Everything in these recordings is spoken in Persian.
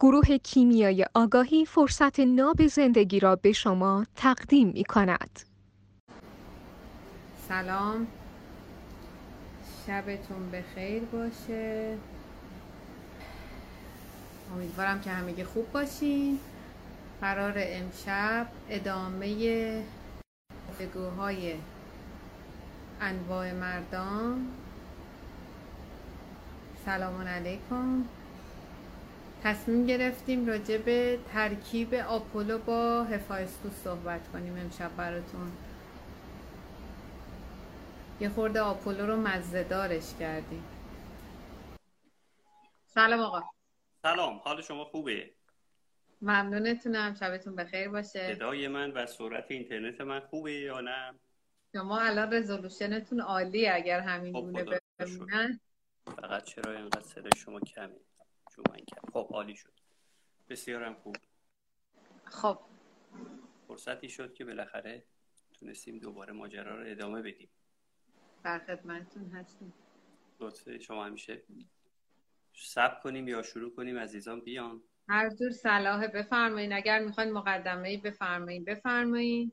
گروه کیمیای آگاهی فرصت ناب زندگی را به شما تقدیم می کند. سلام. شبتون بخیر باشه. امیدوارم که همگی خوب باشین. قرار امشب ادامه گفتگوهای انواع مردان سلام علیکم. تصمیم گرفتیم راجع به ترکیب آپولو با هفایستوس صحبت کنیم امشب براتون. یه خورده آپولو رو مزدارش کردیم. سلام آقا. سلام حال شما خوبه؟ ممنونتونم شبتون بخیر باشه. صدای من و سرعت اینترنت من خوبه یا نه؟ شما الان رزولوشنتون عالی اگر همین خب، بمونن فقط چرا اینقدر صدای شما کمه؟ این کم خب عالی شد. بسیارم خوب. خب. فرصتی شد که بالاخره تونستیم دوباره ماجرا رو ادامه بدیم. در خدمتتون هستیم. لطفه شما همیشه سب کنیم یا شروع کنیم عزیزان بیان. هر جور صلاحه بفرمایین. اگر می‌خواین مقدمه ای بفرمایین. بفرمایین.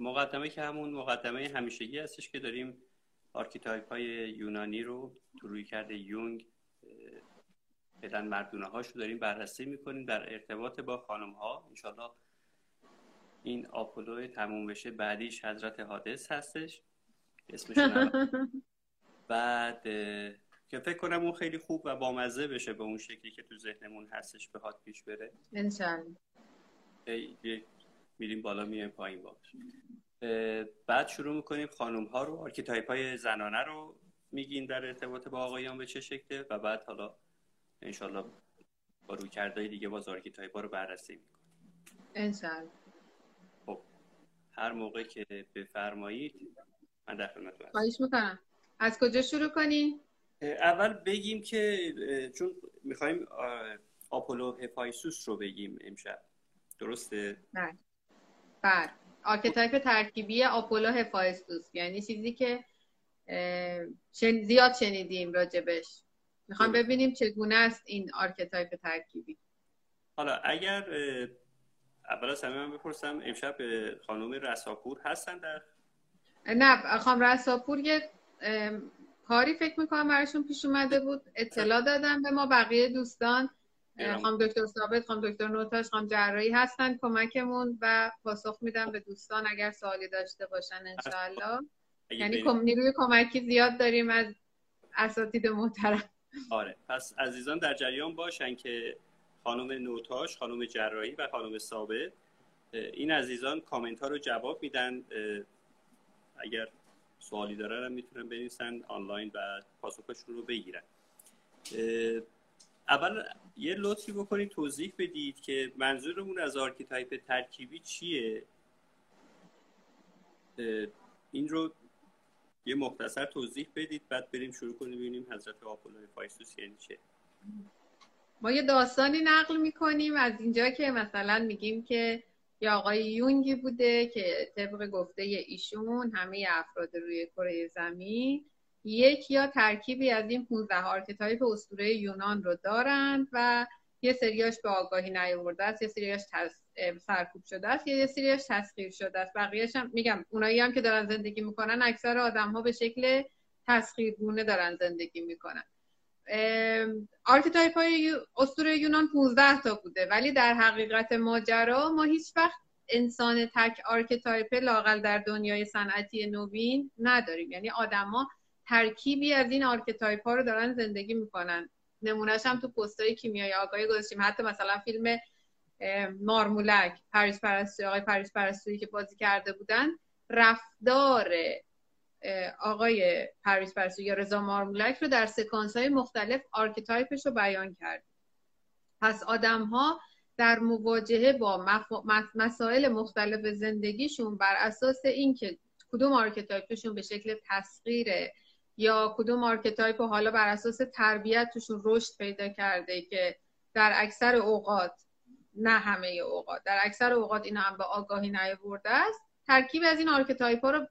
مقدمه که همون مقدمه همیشگی هستش که داریم archetype های یونانی رو تو رویکرد یونگ بعد مردونه هاش رو داریم بررسی می‌کنیم در ارتباط با خانم ها انشالله این آپولو تموم بشه. بعدیش حضرت هادس هستش. اسمش بعد که فکر کنم اون خیلی خوب و بامزه بشه به اون شکلی که تو ذهنمون هستش به بخواد پیش بره. انشالله میریم بالا میایم پایین باش. بعد شروع می‌کنیم خانم ها رو archetype های زنانه رو میگیم در ارتباط با آقایان به چه شکله و بعد حالا انشالله با رویکردهای دیگه باز archetype ها رو بررسی می‌کنیم. انشالله. خب هر موقع که بفرمایید من در خدمتتون خواهش می‌کنم. از کجا شروع کنیم؟ اول بگیم که چون می‌خوایم آپولو هفایستوس رو بگیم امشب. درسته؟ نه بله. archetype ترکیبی آپولو هفایستوس یعنی چیزی که زیاد شنیدیم راجبش. می‌خوام ببینیم چگونه است این archetype ترکیبی. حالا اگر اول از همه من بپرسم امشب خانم رساپور هستن در؟ نه خانم رساپور یه کاری فکر می‌کنم براشون پیش اومده بود. اطلاع دادم به ما بقیه دوستان. خانم دکتر ثابت خانم دکتر نوتاش خانم جراحی هستن. کمکمون و پاسخ میدم به دوستان اگر سوالی داشته باشن انشاءالله. یعنی کم... نیروی کمکی زیاد داریم از اساتید محترم. آره. پس عزیزان در جریان باشن که خانم نوتاش خانم جراحی و خانم ثابت این عزیزان کامنت ها رو جواب میدن. اگر سوالی دارن هم می‌تونن بنویسن آنلاین و پاسخشون رو بگیرن. اول یه لطفی بکنید توضیح بدید که منظورمون از archetype ترکیبی چیه؟ این رو یه مختصر توضیح بدید بعد بریم شروع کنیم ببینیم حضرت آپولو هفایستوس یعنی چه. ما یه داستانی نقل می‌کنیم از اینجا که مثلا میگیم که یه آقای یونگی بوده که طبق گفته ایشون همه افراد روی کره زمین یک یا ترکیبی از این 15 archetype اسطوره یونان رو دارند و یه سریاش به آگاهی نیاورده است یه سریاش سرکوب شده است یه سریاش تسخیر شده است. بقیهش هم میگم اونایی هم که دارن زندگی می‌کنن اکثر آدم ها به شکل تسخیرگونه دارن زندگی می‌کنن. archetype های اسطوره یونان 15 تا بوده ولی در حقیقت ماجرا ما هیچ وقت انسان تک archetype لاقل در دنیای صنعتی نوین نداریم. یعنی آدما ترکیبی از این archetype ها رو دارن زندگی می‌کنن. نمونهش هم تو پستای کیمیای آگاهی گذاشتیم. حتی مثلا فیلم مارمولک پرویز پرستوی آقای پرویز پرستویی که بازی کرده بودن رفتار آقای پرویز پرستویی یا رضا مارمولک رو در سکانس های مختلف archetype ش رو بیان کرد. پس آدم ها در مواجهه با مسائل مختلف زندگیشون بر اساس اینکه کدوم archetype شون به شکل تسخیر یا کدوم archetype حالا بر اساس تربیت توشون رشد پیدا کرده که در اکثر اوقات نه همه اوقات در اکثر اوقات اینا هم به آگاهی نیاورده است ترکیبی از این archetype ها رو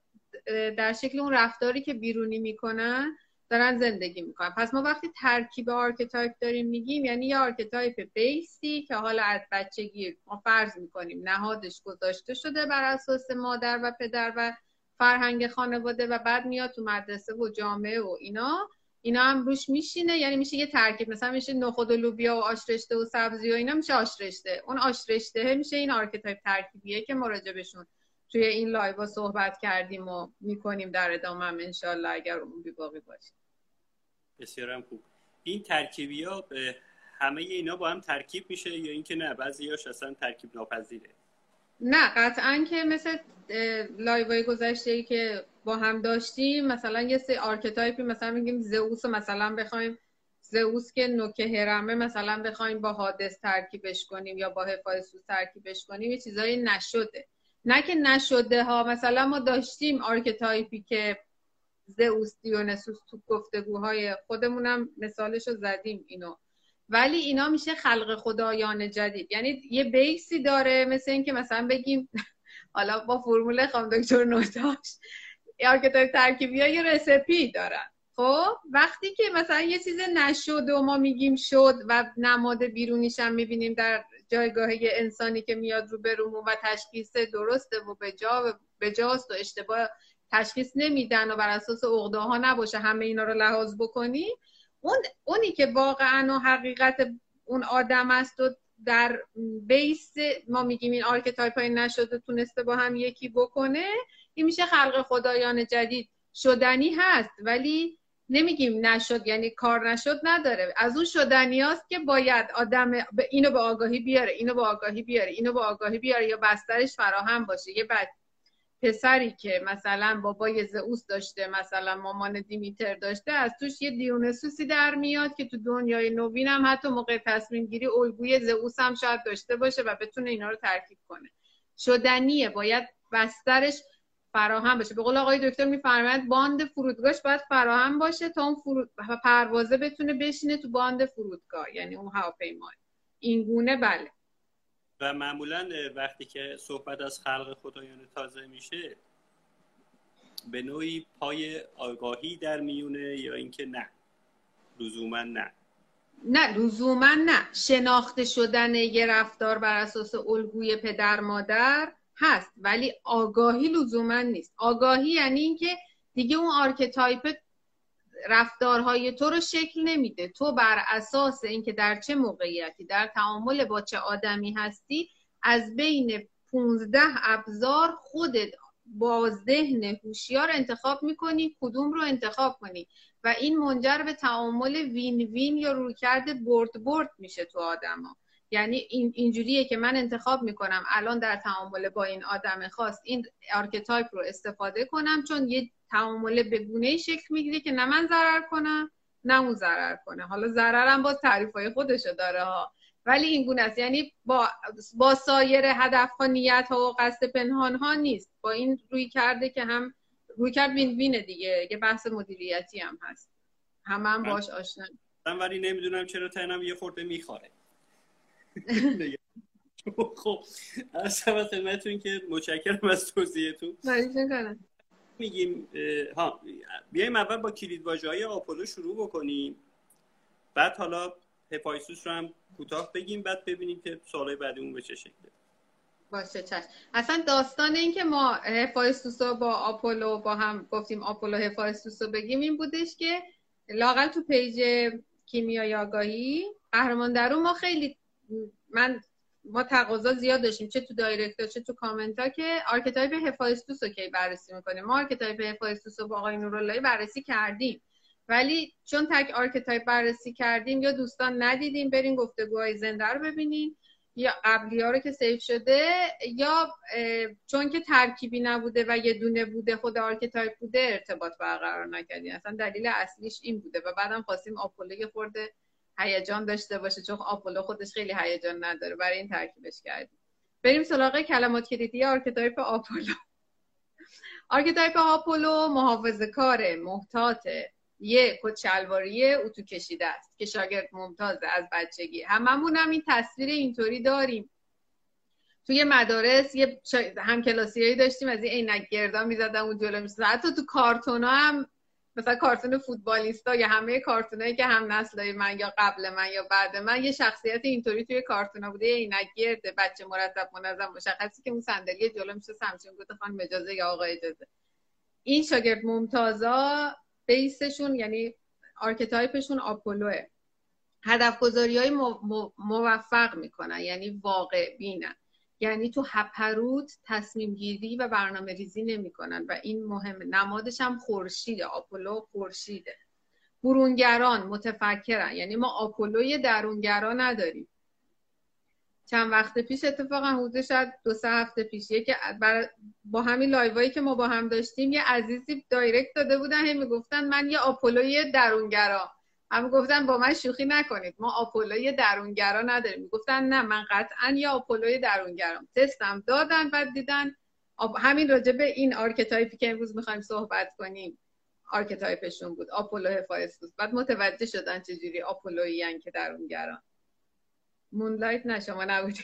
در شکل اون رفتاری که بیرونی می‌کنن دارن زندگی می‌کنن. پس ما وقتی ترکیب archetype داریم میگیم یعنی یه archetype base ی که حالا از بچگی ما فرض می‌کنیم نهادش گذاشته شده بر اساس مادر و پدر و فرهنگ خانواده و بعد میاد تو مدرسه و جامعه و اینا اینا هم روش میشینه یعنی میشه یه ترکیب مثلا میشه نخود و لوبیا و آشرشته و سبزی و اینا میشه آشرشته. اون آشرشته میشه این archetype ترکیبیه که ما راجبشون توی این live صحبت کردیم و می‌کنیم در ادامه هم انشالله اگر عمری باقی باشه. بسیارم خوب. این ترکیبی ها همه اینا با هم ترکیب میشه یا اینکه نه؟ بعضی هاش اصلا ترکیب ناپذیره. نه قطعا که مثل live های گذشته ای که با هم داشتیم مثلا یه سه archetype ی مثلا میگیم زئوس مثلا بخوایم زئوس که نوک هرمه مثلا بخوایم با هادس ترکیبش کنیم یا با هفایستوس ترکیبش کنیم یه چیزایی نشده. نه که نشده ها مثلا ما داشتیم archetype ی که زئوس دیونسوس تو گفتگوهای خودمونم مثالش رو زدیم اینو. ولی اینا میشه خلق خدایان جدید. یعنی یه base ی داره مثل اینکه مثلا بگیم حالا با فرمول خانم دکتر نوتاش archetype ترکیبی ها یه recipe دارن. خب وقتی که مثلا یه چیز نشد و ما میگیم شد و نماد بیرونیش هم می‌بینیم در جایگاه انسانی که میاد رو برومون و تشخیص درسته و به جا به جاست و اشتباه تشخیص نمیدن و بر اساس عقده ها نباشه همه اینا رو لحاظ بکنی اون اونی که واقعا و حقیقت اون آدم است و در base ما میگیم این archetype های نشده تونسته با هم یکی بکنه این میشه خلق خدایان جدید. شدنی هست ولی نمیگیم نشد یعنی کار نشد نداره. از اون شدنی هست که باید آدم اینو به آگاهی بیاره اینو به آگاهی بیاره اینو به آگاهی بیاره یا بسترش فراهم باشه. یه بعد پسری که مثلا بابای زئوس داشته مثلا مامان دیمیتر داشته از توش یه دیونسوسی در میاد که تو دنیای نوین هم حتی موقع تصمیم گیری الگوی زئوس هم شاید داشته باشه و بتونه اینا رو ترکیب کنه. شدنیه باید بسترش فراهم باشه به قول آقای دکتر میفرماید باند فرودگاهش باید فراهم باشه تا اون فرود... پروازه بتونه بشینه تو باند فرودگاه یعنی اون هواپیما. این گونه بله. و معمولا وقتی که صحبت از خلق خدایان تازه میشه به نوعی پای آگاهی در میونه یا اینکه نه؟ لزوما نه. نه لزوما نه. شناخته شدن یه رفتار بر اساس الگوی پدر مادر هست ولی آگاهی لزوما نیست. آگاهی یعنی اینکه دیگه اون archetype رفتارهای تو رو شکل نمیده. تو بر اساس اینکه در چه موقعیتی در تعامل با چه آدمی هستی از بین 15 ابزار خودت با ذهن هوشیار انتخاب می‌کنی کدوم رو انتخاب کنی. و این منجر به تعامل win-win یا رویکرد برد برد میشه تو آدما. یعنی این اینجوریه که من انتخاب می‌کنم الان در تعامل با این آدم خاص این archetype رو استفاده کنم چون یه تعامل به گونه شکل می‌گیره که نه من ضرر کنم نه اون ضرر کنه. حالا ضررم باز تعریف های خودشو داره ها. ولی این گونه است. یعنی با, با سایر هدف ها نیت ها و قصد پنهان ها نیست. با این روی کرده که هم روی کرد وین وینه دیگه. یه بحث مدیریتی هم هست. همه هم باش آشنا. من ولی نمی‌دونم چرا تنم یه خورده میخواره خب از خدمتتون که متشکرم از توضیحتون میگیم ها بیایم اول با کلید های آپولو شروع بکنیم. بعد حالا هفایستوس رو هم کوتاه بگیم بعد ببینیم که سوالای بعدیمون به چه شکله باشه چشم اصلا داستان این که ما هفایستوس رو با آپولو با هم گفتیم آپولو هفایستوس رو بگیم این بودش که لاقل تو page کیمیای آگاهی قهرمان درون ما خیلی من ما تقاضا زیاد داشتیم چه تو direct چه تو کامنت ها که archetype هفایستوس رو کی بررسی می‌کنیم. ما archetype هفایستوس رو با آقای نوراللهی بررسی کردیم. ولی چون تک archetype بررسی کردیم یا دوستان ندیدیم بریم گفتگوهای زنده رو ببینیم یا قبلی ها رو که save شده یا چون که ترکیبی نبوده و یه دونه بوده خود archetype بوده ارتباط برقرار نکردیم. اصلا دلیل اصلیش این بوده و بعدم خواستیم آپولو خورده هیجان داشته باشه چون آپولو خودش خیلی هیجان نداره. برای این ترکیبش کردیم. بریم سراغ کلمات کلیدی archetype آپولو. archetype آپولو محافظه کاره محتاطه یه کت شلواریه کشیده است که شاگرد ممتازه از بچگی. هممون هم این تصویر اینطوری داریم. توی مدارس یه هم کلاسیایی داشتیم از این عینک گردا می‌زدن اون جلو می‌زدن حتی تو کارتونا هم مثلا کارتون فوتبالیستا یا همه کارتونایی که هم نسلای من یا قبل من یا بعد من یه شخصیت اینطوری توی کارتونا بوده یه گرد بچه مرتب منظم مشخصی که اون صندلی جلو میشه سمچون گفته خانم اجازه یا آقا اجازه. این شاگرد ممتازا base شون یعنی archetype شون آپولوه. هدف گذاری های موفق می‌کنن یعنی واقع بینن. یعنی تو هپروت تصمیم گیری و برنامه ریزی نمی‌کنن و این مهمه. نمادش هم خورشیده آپولو خورشیده. برونگران متفکرن. یعنی ما آپولوی درونگران نداریم. چند وقت پیش اتفاقا حدود شاید دو سه هفته پیش که با همین live ایی که ما با هم داشتیم یه عزیزی direct داده بودن هی می‌گفتن من یه آپولوی درونگرا هم گفتن با من شوخی نکنید. ما آپولوی درونگرا نداریم. گفتن نه من قطعا یه آپولوی درونگرام. تستم دادن بعد دیدن. همین راجع به این archetype ی که امروز می‌خوایم صحبت کنیم archetype شون بود. آپولو هفایستوس بعد متوجه شدن چجوری آپولویی که درونگران مونلایت نه شما نبودی.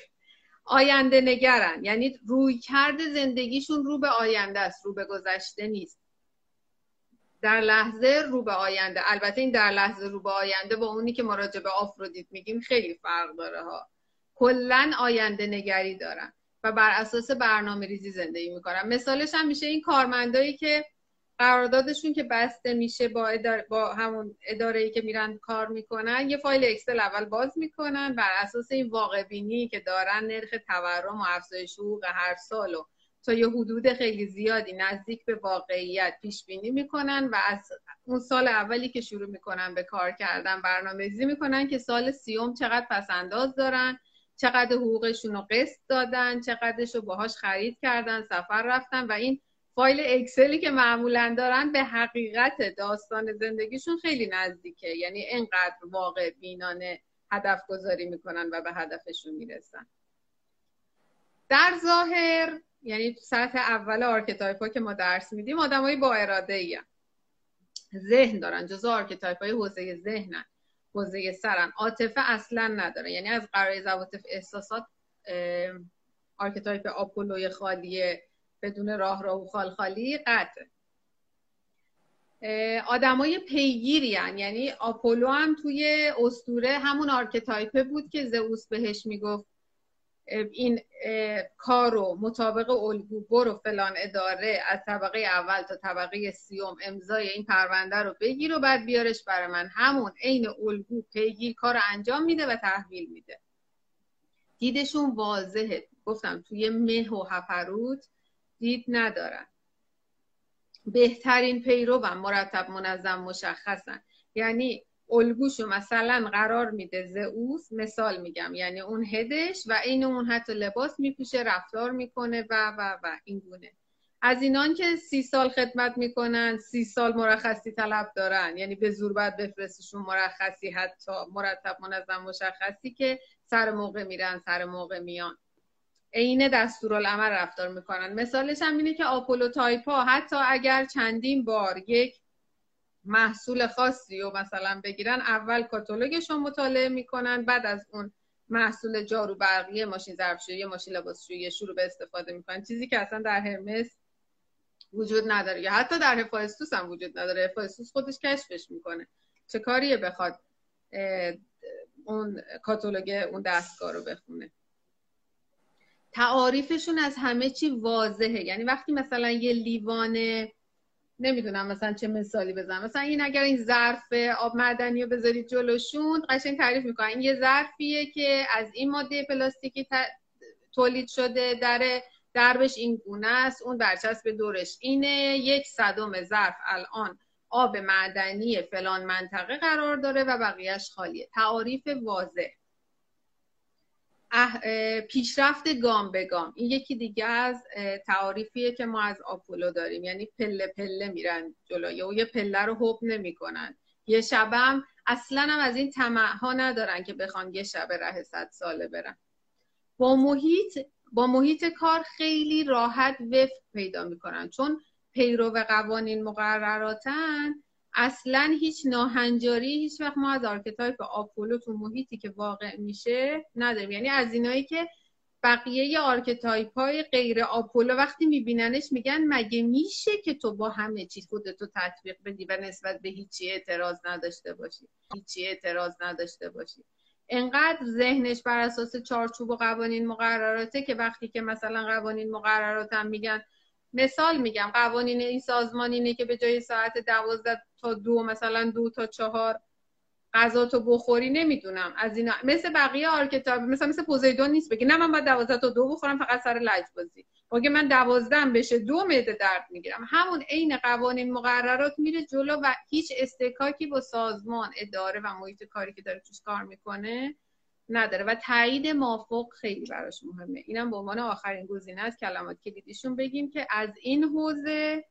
آینده نگرن یعنی روی کرد زندگیشون رو به آینده است رو به گذشته نیست. در لحظه رو به آینده البته این در لحظه رو به آینده با اونی که مراجع به آفرودیت میگیم خیلی فرق داره ها. کلا آینده نگری دارن و بر اساس برنامه ریزی زندگی می‌کنن. مثالش هم میشه این کارمندایی که قراردادشون که بسته میشه با, اداره، با همون اداره ای که میرن کار می‌کنن یه فایل اکسل اول باز می‌کنن بر اساس این واقع بینی که دارن نرخ تورم و افزایش حقوق هر سال تا یه حدود خیلی زیادی نزدیک به واقعیت پیش بینی می‌کنن و از اون سال اولی که شروع می‌کنن به کار کردن برنامه ریزی می‌کنن که سال سیوم چقدر پسنداز دارن چقدر حقوقشون رو قسط دادن چقدرش رو باهاش خرید کردن سفر رفتن و این فایل اکسلی که معمولا دارن به حقیقت داستان زندگیشون خیلی نزدیکه. یعنی انقدر واقع بینانه هدف گذاری می‌کنن و به هدفشون می‌رسن. در ظاهر یعنی سطح اول archetype ها که ما درس میدیم آدمای با اراده ای ذهن دارن جزو archetype های حوزه ذهنن. حوزه سرن. عاطفه اصلا ندارن یعنی از نظر عواطف احساسات archetype آپولوی خالیه بدون راه راه و خال خالی قطع. آدمای پیگیری یعنی آپولو هم توی اسطوره همون archetype ه بود که زئوس بهش می‌گفت این کار رو مطابق الگو برو فلان اداره از طبقه اول تا طبقه سیوم امضای این پرونده رو بگیر و بعد بیارش برای من. همون عین الگو پیگیر کار انجام میده و تحویل میده. دیدشون واضحه. گفتم توی مه و هفروت دید ندارن. بهترین پیرو و مرتب منظم مشخصن. یعنی الگوشو مثلا قرار میده زئوس مثال میگم. یعنی اون هدش و این اون حتی لباس میپوشه رفتار می‌کنه و و و این گونه. از اینان که سی سال خدمت می‌کنن سی سال مرخصی طلب دارن. یعنی به زور باید بفرستشون مرخصی حتی مرتب منظم مشخصی که سر موقع میرن سر موقع میان. عین دستورالعمل رفتار می‌کنن. مثالش هم اینه که آپولو تایپ ها حتی اگر چندین بار یک محصول خاصی رو مثلا بگیرن اول کاتالوگش رو مطالعه می‌کنن بعد از اون محصول جارو برقی ماشین ظرفشویی ماشین لباسشویی شروع به استفاده می‌کنن. چیزی که اصلا در هرمس وجود نداره یا حتی در هفایستوس هم وجود نداره. هفایستوس خودش کشفش می‌کنه. چه کاریه بخواد اون کاتالوگ اون دستگاه رو بخونه. تعاریفشون از همه چی واضحه. یعنی وقتی مثلا یه لیوان نمی‌دونم مثلا چه مثالی بزنم. مثلا این اگر این ظرف آب معدنی رو بذارید جلوشون قشنگ تعریف می‌کنن این یه ظرفیه که از این ماده پلاستیکی تولید شده در دربش این گونه است اون برچسب دورش اینه. یک صدم ظرف الان آب معدنی فلان منطقه قرار داره و بقیهش خالیه. تعاریف واضح. پیشرفت گام به گام. این یکی دیگه از تعاریفیه که ما از آپولو داریم. یعنی پله پله میرن جلو. و یه پله رو حب نمی‌کنن. یه شبم اصلا هم از این طمع ندارن که بخوان یه شب ره صد ساله برن. با محیط با محیط کار خیلی راحت وفق پیدا می‌کنن. چون پیرو قوانین مقرراتن اصلا هیچ ناهنجاری هیچ وقت ما از archetype آپولو تو محیطی که واقع میشه نداریم. یعنی از اینایی که بقیه archetype های غیر آپولو وقتی میبیننش میگن مگه میشه که تو با همه چیز خودتو تطبیق بدی و نسبت به هیچی اعتراض نداشته باشی؟ هیچی اعتراض نداشته باشی. انقدر ذهنش بر اساس چارچوب و قوانین مقرراته که وقتی که مثلا قوانین مقررات هم میگن مثال میگم قوانین این سازمان اینه که به جای ساعت دوازده تا دو مثلا دو تا چهار غذا تو بخوری نمی‌دونم. از اینا مثل بقیه archetype مثلا مثل پوزیدون نیست بگی نه من باید دوازده تا دو بخورم فقط سر لجبازی بگه من دوازده بشه دو معده درد می‌گیرم. همون عین قوانین مقررات میره جلو و هیچ اصطکاکی با سازمان اداره و محیط کاری که داره توش کار می‌کنه نداره. و تایید مافوق خیلی براش مهمه. اینم به عنوان آخرین گزینه از کلمات کلیدیشون بگیم که از این حوزه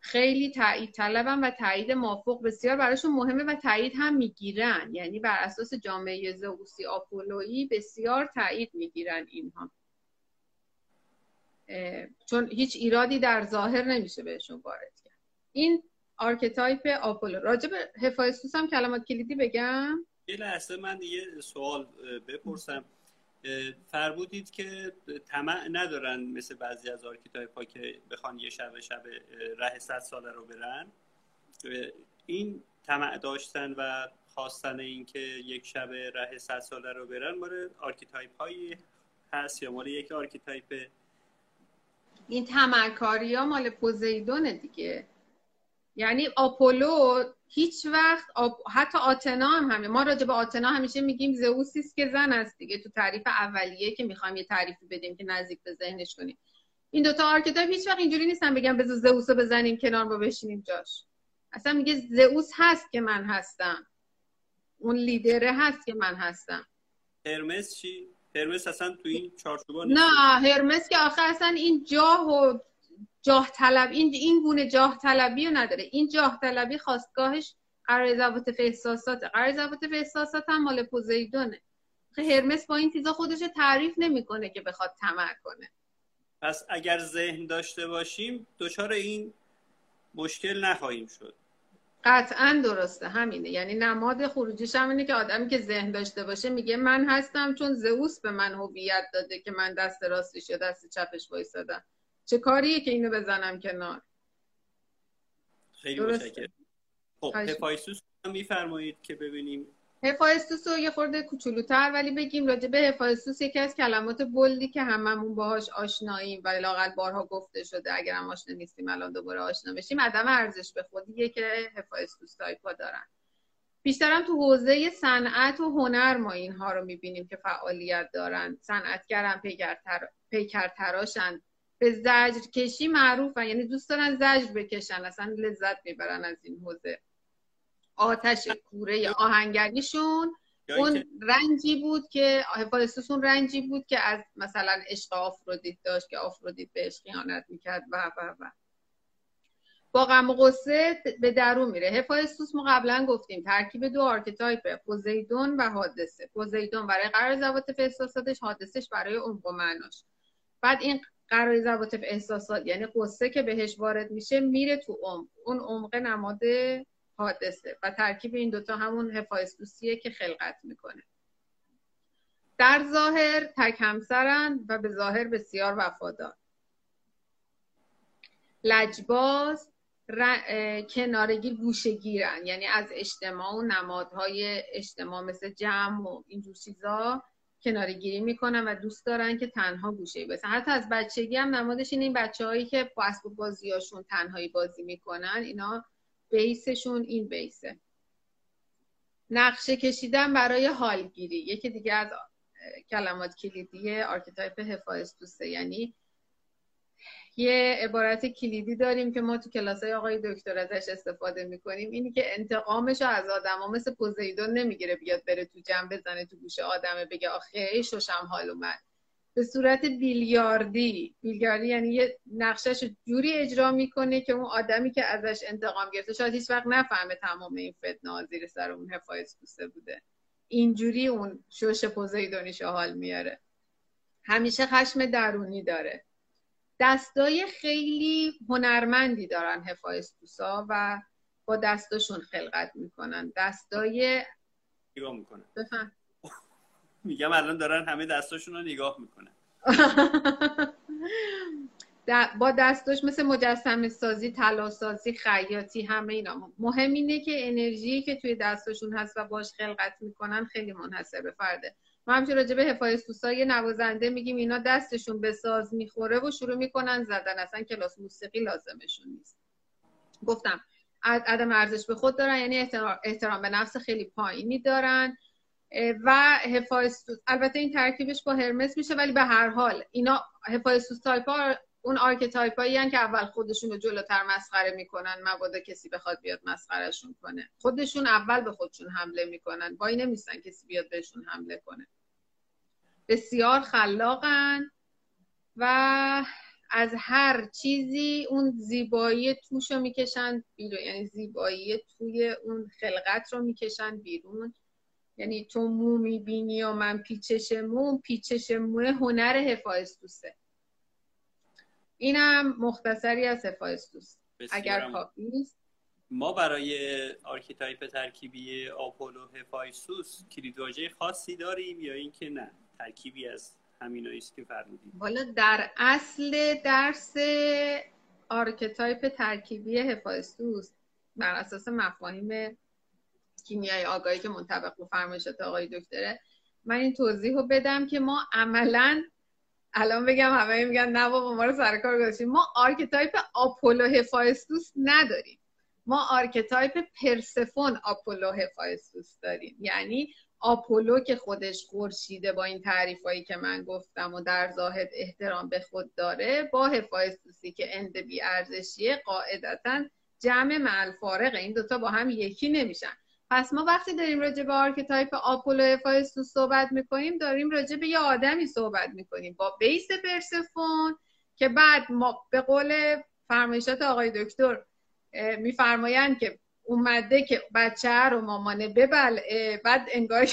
خیلی تایید طلبن و تایید مافوق بسیار براشون مهمه و تایید هم می‌گیرن. یعنی بر اساس جامعه زئوسی آپولویی بسیار تایید می‌گیرن اینها. چون هیچ ایرادی در ظاهر نمیشه بهشون وارد کرد. این archetype آپولو. راجع به هفایستوس هم کلمات کلیدی بگم. یه لحظه من یه سوال بپرسم. فرمودید که طمع ندارن مثل بعضی از archetype ها که بخوان یه شب شب ره صد ساله رو برن. این طمع داشتن و خواستن اینکه یک شب ره صد ساله رو برن مال archetype هایی هست یا مال یک archetype؟ این طمع‌کاری ها مال پوزیدونه دیگه. یعنی آپولو هیچ وقت حتی آتنا هم همه ما راجع به آتنا همیشه میگیم زئوسی که زن است دیگه. تو تعریف اولیه که می‌خوایم یه تعریفی بدیم که نزدیک به ذهنش کنیم. این دوتا archetype هیچ وقت اینجوری نیستن بگم بذار زئوس رو بزنیم کنار با بشینیم جاش. اصلا میگه زئوس هست که من هستم. اون لیدره هست که من هستم. هرمس چی؟ هرمس اصلا تو این چارچوبا نه هرمس که آخه اصلا این جاه و جاه طلب این این گونه جاه طلبی رو نداره. این جاه طلبی خواستگاهش قرار زواتف احساسات. قرار زواتف احساسات هم مال پوزیدونه. هرمس با این چیزا خودش تعریف نمی‌کنه که بخواد طمع کنه. پس اگر ذهن داشته باشیم دچار این مشکل نخواهیم شد. قطعا درسته. همینه. یعنی نماد خروجیش هم اینه که آدمی که ذهن داشته باشه میگه من هستم چون زئوس به من هویت داده که من دست راستش یا دست چپش وایسادم. چه کاریه که اینو بزنم کنار؟ خیلی متشکرم. خب میفرمایید که ببینیم. هفایستوس رو یه خورده کوچولوتر ولی بگیم راجع به هفایستوس یکی از کلمات بلدی که هممون باهاش آشناییم و لاقل بارها گفته شده اگر هم آشنا نیستیم الان دوباره آشنا بشیم عدم ارزش به خودیه که هفایستوس تایپا دارن. بیشترم تو حوزه صنعت و هنر ما اینها رو می‌بینیم که فعالیت دارن. صنعتگرن پیکر تراشن به زجر کشی معروفن. یعنی دوست دارن زجر بکشن. اصلا لذت می‌برن از این حوزه. آتش کوره آهنگریشون اون رنجی بود که هفایستوس اون رنجی بود که از مثلا عشق آفرودیت داشت که آفرودیت بهش خیانت می‌کرد. و و و. با غم و غصه به درون میره. هفایستوس ما قبلا گفتیم ترکیب دو archetype پوزیدون و هادسه. پوزیدون برای قرار عواطف احساساتش هادسش برای عمق و معناش. بعد این قرار زواتف احساسات یعنی قصه که بهش وارد میشه میره تو عمق. اون عمق نماد حادثه و ترکیب این دوتا همون هفایستوسیه که خلقت می‌کنه. در ظاهر تک همسرن و به ظاهر بسیار وفادار. لجباز. کنارگی گوشگیرن یعنی از اجتماع و نمادهای اجتماع مثل جمع و اینجور چیزا کناره گیری می‌کنن و دوست دارن که تنها گوشه باشن حتی از بچگی هم نمادش این بچه هایی که با اسباب بازیاشون تنهایی بازی می‌کنن اینا base شون این base ه. نقشه کشیدن برای حالگیری. یکی دیگه از کلمات کلیدی archetype هفایستوسه یعنی یه عبارت کلیدی داریم که ما تو کلاس های آقای دکتر ازش استفاده می‌کنیم. اینی که انتقامش از آدم مثل پوزیدون نمی‌گیره بیاد بره تو جمع بزنه تو گوش آدمه بگه آخه ششم حال اومد. به صورت بیلیاردی بیلیاردی یعنی یه نقشش جوری اجرا می‌کنه که اون آدمی که ازش انتقام گرفته شاید هیچ وقت نفهمه تمام این فتنه زیر سر اون حفایز کوسه بوده. اینجوری اون شوش پوزیدونیش حال میاره. همیشه خشم درونی داره. دستای خیلی هنرمندی دارن هفایستوسا و با دستاشون خلقت می‌کنن. دستای می‌کنن. میگم الان دارن همه دستاشون رو نگاه می‌کنن. با دستاش مثل مجسم سازی طلا سازی خیاطی همه اینا. مهم اینه که انرژی که توی دستاشون هست و باش خلقت می‌کنن خیلی منحصر به فرده. ما همچنین راجع به حفایستوسا یه نوازنده میگیم اینا دستشون به ساز می‌خوره و شروع می‌کنن زدن. اصلا کلاس موسیقی لازمشون نیست. گفتم عدم ارزش به خود دارن یعنی احترام به نفس خیلی پایینی دارن. و هفایستوس البته این ترکیبش با هرمس میشه ولی به هر حال اینا هفایستوس تایپ ها اون archetype هایی که اول خودشون رو جلوتر مسخره می‌کنن مبادا کسی بخواد بیاد مسخرهشون کنه. خودشون اول به خودشون حمله می‌کنن. وای نمیستن کسی بیاد بهشون حمله کنه. بسیار خلاقن و از هر چیزی اون زیبایی توش رو می‌کشن بیرون. یعنی زیبایی توی اون خلقت رو می‌کشن بیرون. یعنی تو مو می‌بینی و من پیچش مو پیچش مو هنر هفایستوسه اینم مختصری از هفایستوس اگر کافی نیست. ما برای archetype ترکیبی آپولو هفایستوس کلیدواژه خاصی داریم یا اینکه نه؟ ترکیبی از است که فرمودیم والا در اصل درس archetype ترکیبی هفایستوس بر اساس مفاهیم کیمیای آگاهی که منطبق به فرمایشات آقای دکتره. من این توضیح رو بدم که ما عملا الان بگم همه میگن نه بابا ما رو سر کار گذاشتیم ما archetype آپولو هفایستوس نداریم. ما archetype پرسفون آپولو هفایستوس داریم. یعنی آپولو که خودش خورشیده با این تعریف هایی که من گفتم و در ظاهر احترام به خود داره با هفایستوسی که end بی ارزشیه قاعدتا جمع مع‌الفارقه این دوتا با هم یکی نمیشن. پس ما وقتی داریم راجع به archetype آپولو هفایستوس صحبت می‌کنیم داریم راجع به یه آدمی صحبت می‌کنیم با base پرسفون که بعد ما به قول فرمایشات آقای دکتر میفرمایند که اومده که بچه رو مامانه ببلعه بعد انگار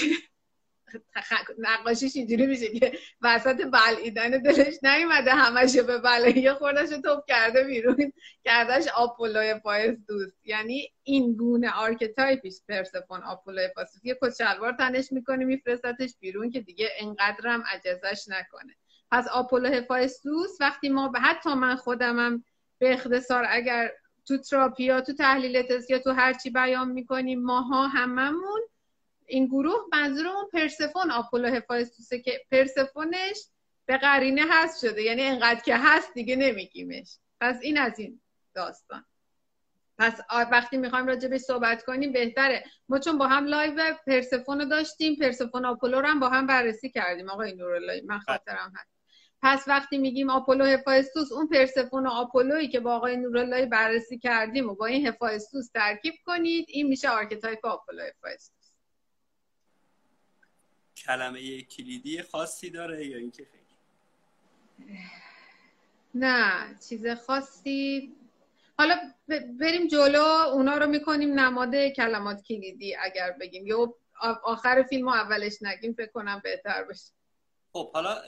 نقاشیش اینجوری میشه که وسط بلعیدن دلش نیومده همشو به بله یه خوردش رو توپ کرده بیرون کردش آپولوی پایس دوست. یعنی این گونه آرکتایپیش پرسفون آپولوی پایس یه کت شلوار تنش می‌کنه میفرستتش بیرون که دیگه انقدرم عجزش نکنه. پس آپولو هفایستوس وقتی ما به حتی من خودمم به اختصار اگر تو تراپیا تو تحلیل تست یا تو هرچی بیان می‌کنیم ماها هممون این گروه منظورمون پرسفون آپولو هفایستوسه که پرسفونش به قرینه هست شده. یعنی انقدر که هست دیگه نمی‌گیمش. پس این از این داستان. پس وقتی می‌خوایم راجع به صحبت کنیم بهتره. ما چون با هم live پرسفون رو داشتیم پرسفون آپولو رو هم با هم بررسی کردیم. آقای نورالله من خاطرم هست. پس وقتی میگیم آپولو هفایستوس اون پرسفون و آپولویی که با آقای نورالله بررسی کردیم و با این هفایستوس ترکیب کنید این میشه archetype آپولو هفایستوس کلمه کلیدی خاصی داره یا اینکه خیلی؟ نه چیز خاصی. حالا بریم جلو اونا رو می‌کنیم نماد کلمات کلیدی اگر بگیم. یا آخر فیلم اولش نگیم فکر کنم بهتر بشه خب حالا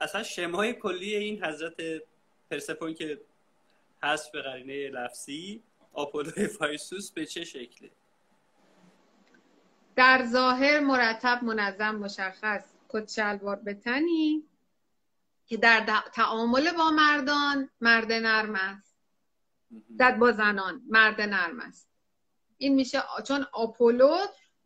اصلا شمای کلی این حضرت پرسپون که هست به قرینه لفظی آپولو فایسوس به چه شکله؟ در ظاهر مرتب منظم مشخص. کت شلوار بتنی که در تعامل با مردان مرد نرم است. در با زنان مرد نرم است. این میشه چون آپولو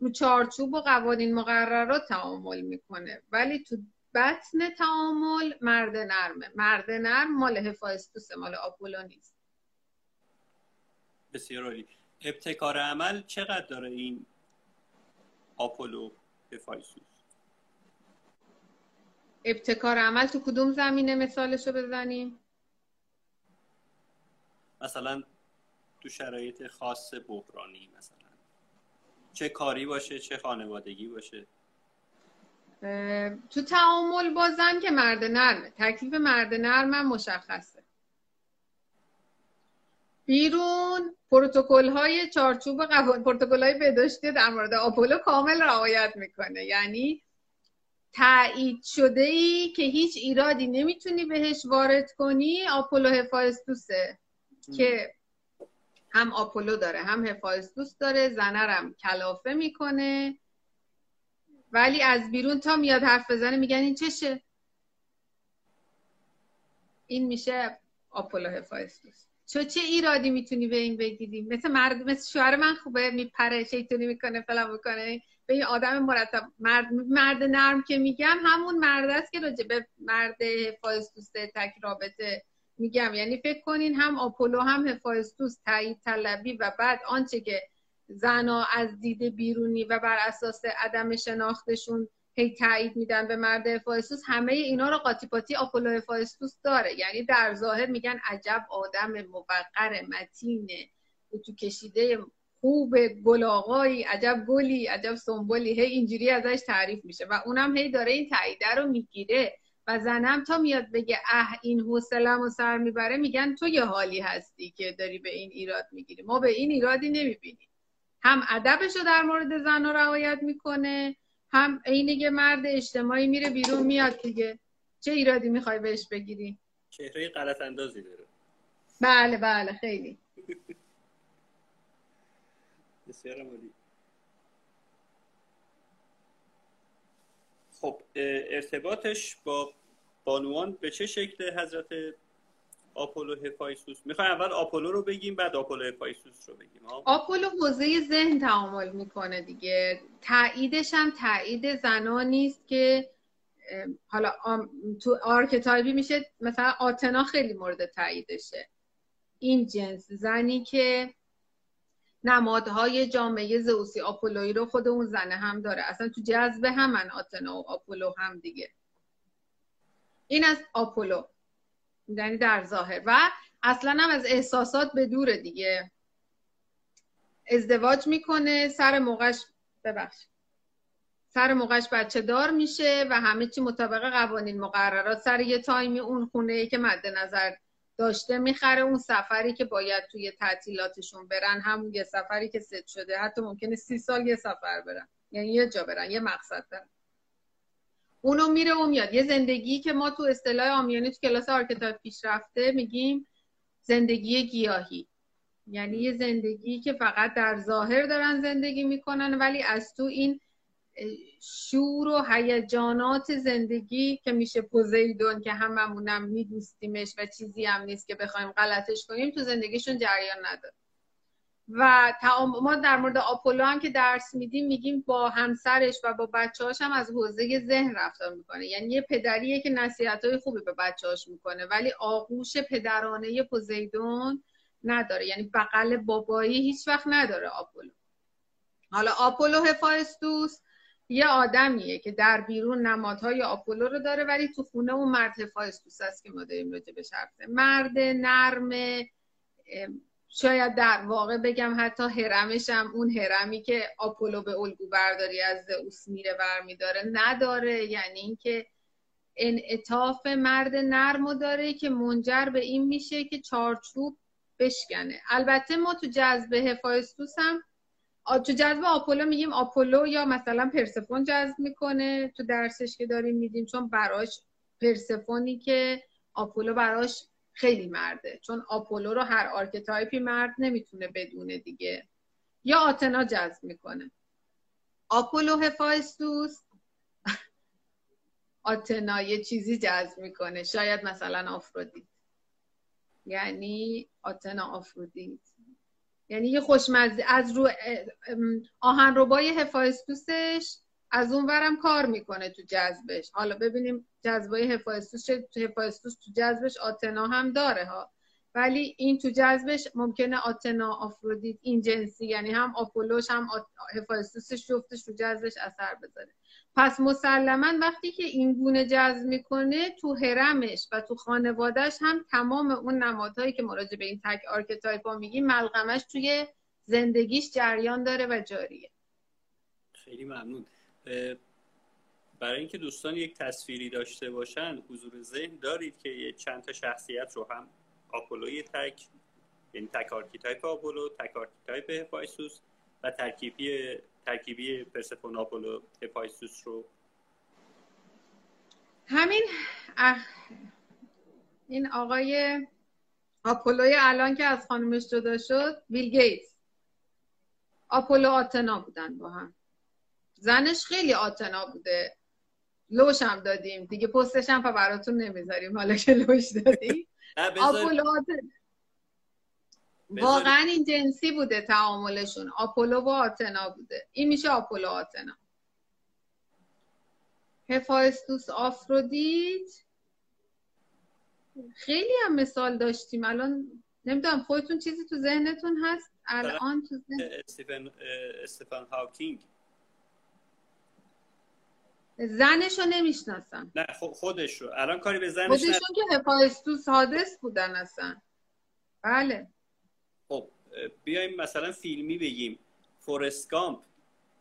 رو چارچوب و قوانین مقررات تعامل می‌کنه. ولی تو بطن تعامل مرد نرمه. مرد نرم مال هفایستوس مال آپولو نیست. بسیار عالی. ابتکار عمل چقدر داره این آپولو هفایسوس ابتکار عمل تو کدوم زمینه مثالشو بزنیم؟ مثلا تو شرایط خاص بحرانی مثلا. چه کاری باشه چه خانوادگی باشه. تو تعامل با زن که مرد نرمه. تکلیف مرد نرم مشخصه. بیرون پروتکل های چارچوب قوانین پروتکل های بهداشتی در مورد آپولو کامل رعایت می‌کنه. یعنی تایید شده ای که هیچ ایرادی نمی‌تونی بهش وارد کنی آپولو هفایستوسه که هم آپولو داره هم هفایستوس داره. زنرم کلافه می‌کنه. ولی از بیرون تا میاد حرف بزنه میگن این چشه. این میشه آپولو هفایستوس چه چه ایرادی می‌تونی به این بگیری؟ مثل مرد مثل شوهر من خوبه میپره شیطونی می‌کنه فلان می‌کنه. به این آدم مرتب مرد مرد نرم که میگم همون مرد است که راجع به مرد هفایستوس تک رابطه میگم. یعنی فکر کنین هم آپولو هم هفایستوس تایید طلبی و بعد آنچه که زنا از دید بیرونی و بر اساس عدم شناختشون هی تایید میدن به مرد هفایستوس همه اینا رو قاطی پاتی آپولو هفایستوس داره. یعنی در ظاهر میگن عجب آدم موقر متینه تو کشیده خوب گلاغایی عجب گلی عجب سنبولی هی اینجوری ازش تعریف میشه و اونم هی داره این تاییده رو می‌گیره و زنم تا میاد بگه اه این حوصلم و سر می‌بره میگن تو یه حالی هستی که داری به این ایراد می‌گیری. ما به این ایرادی نمی‌بینیم. هم ادبش رو در مورد زن رعایت می‌کنه هم عین مرد اجتماعی میره بیرون میاد دیگه. چه ایرادی می‌خوای بهش بگیری؟ چهره غلط اندازی داره. بله بله خیلی. بسیار خب ارتباطش با بانوان به چه شکل حضرت آپولو هفایستوس. می‌خوای اول آپولو رو بگیم بعد آپولو هفایستوس رو بگیم. آپولو حوزه ذهن تعامل می‌کنه دیگه. تاییدش هم تایید زنان نیست که حالا تو archetype ی میشه مثلا آتنا خیلی مورد تاییدشه. این جنس زنی که نمادهای جامعه زئوسی آپولویی رو خود اون زنه هم داره. اصلا تو جذبه همن آتنا و آپولو هم دیگه. این از آپولو. یعنی در ظاهر. و اصلا هم از احساسات به دور دیگه. ازدواج می‌کنه سر موقعش ببخش سر موقعش بچه دار میشه و همه چی مطابق قوانین مقررات. سر یه تایمی اون خونه ای که مد نظر داشته می‌خره اون سفری که باید توی تعطیلاتشون برن همون یه سفری که ست شده. حتی ممکنه سی سال یه سفر برن. یعنی یه جا برن یه مقصد دارن اونو میره و میاد. یه زندگی که ما تو اصطلاح عامیانه تو کلاس archetype پیشرفته میگیم زندگی گیاهی. یعنی یه زندگی که فقط در ظاهر دارن زندگی می‌کنن ولی از تو این شور و هیجانات زندگی که میشه پوزیدون که هممونم میدوستیمش و چیزی هم نیست که بخوایم غلطش کنیم تو زندگیشون جریان نداره. و ما در مورد آپولو هم که درس میدیم میگیم با همسرش و با بچه هم از حوزه ذهن رفتار می‌کنه. یعنی یه پدریه که نصیحت های خوبی به بچه هاش می‌کنه ولی آغوش پدرانه پوزیدون نداره. یعنی بغل بابایی هیچ وقت نداره آپولو. حالا آپولو هفایستوس یه آدمیه که در بیرون نمادهای آپولو رو داره ولی تو خونه اون مرد هفایستوس است که ما داریم راجع به مرد نرم شاید در واقع بگم حتی هرمش هم اون هرمی که آپولو به الگو برداری از زئوس میره برمیداره نداره. یعنی اینکه انعطاف مرد نرمو داره که منجر به این میشه که چارچوب بشکنه. البته ما تو جذب هفایستوس هم تو جذب آپولو میگیم آپولو یا مثلا پرسفون جذب می‌کنه تو درسش که داریم میدیم چون براش پرسفونی که آپولو براش خیلی مرده. چون آپولو رو هر archetype ی مرد نمی‌تونه بدونه دیگه. یا آتنا جذب می‌کنه. آپولو هفایستوس آتنا یه چیزی جذب می‌کنه. شاید مثلا آفرودیت. یعنی آتنا آفرودیت. یعنی یه خوشمزه از رو آهن ربای هفایستوسش از اون ورم کار می‌کنه تو جذبش. حالا ببینیم جذبای هفایستوس تو هفایستوس تو جذبش آتنا هم داره ها. ولی این تو جذبش ممکنه آتنا آفرودیت این جنسی یعنی هم آپولوش هم هفایستوسش جفتش تو جذبش اثر بذاره. پس مسلما وقتی که این گونه جذب می‌کنه تو هرمش و تو خانوادهش هم تمام اون نمادهایی که راجع به این تک archetype ها میگیم ملغمش توی زندگیش جریان داره و جاریه. خیلی ممنون. برای اینکه دوستان یک تصویری داشته باشن حضور ذهن دارید که چند تا شخصیت رو هم آپولوی تک یعنی تک archetype آپولو تک archetype هفایستوس و ترکیبی ترکیبی پرسفون آپولو هفایستوس رو همین. این آقای آپولوی الان که از خانمش جدا شد بیل گیتس آپولو آتنا بودن با هم زنش خیلی آتنا بوده. لوش هم دادیم. دیگه پستش هم براتون نمی‌ذاریم. حالا که لوش دادیم. آپولو واقعا این جنسی بوده تعاملشون. آپولو و آتنا بوده. این میشه آپولو آتنا. هفایستوس آفرودیت. خیلی هم مثال داشتیم. الان نمی‌دونم خودتون چیزی تو ذهنتون هست؟ الان تو ذهن هاکینگ زنشو نمی‌شناسم. نه خودش رو الان کاری به زنش خودشون که هفایستوس حادث بودن اصلا. بله. خب بیایم مثلا فیلمی بگیم. فورست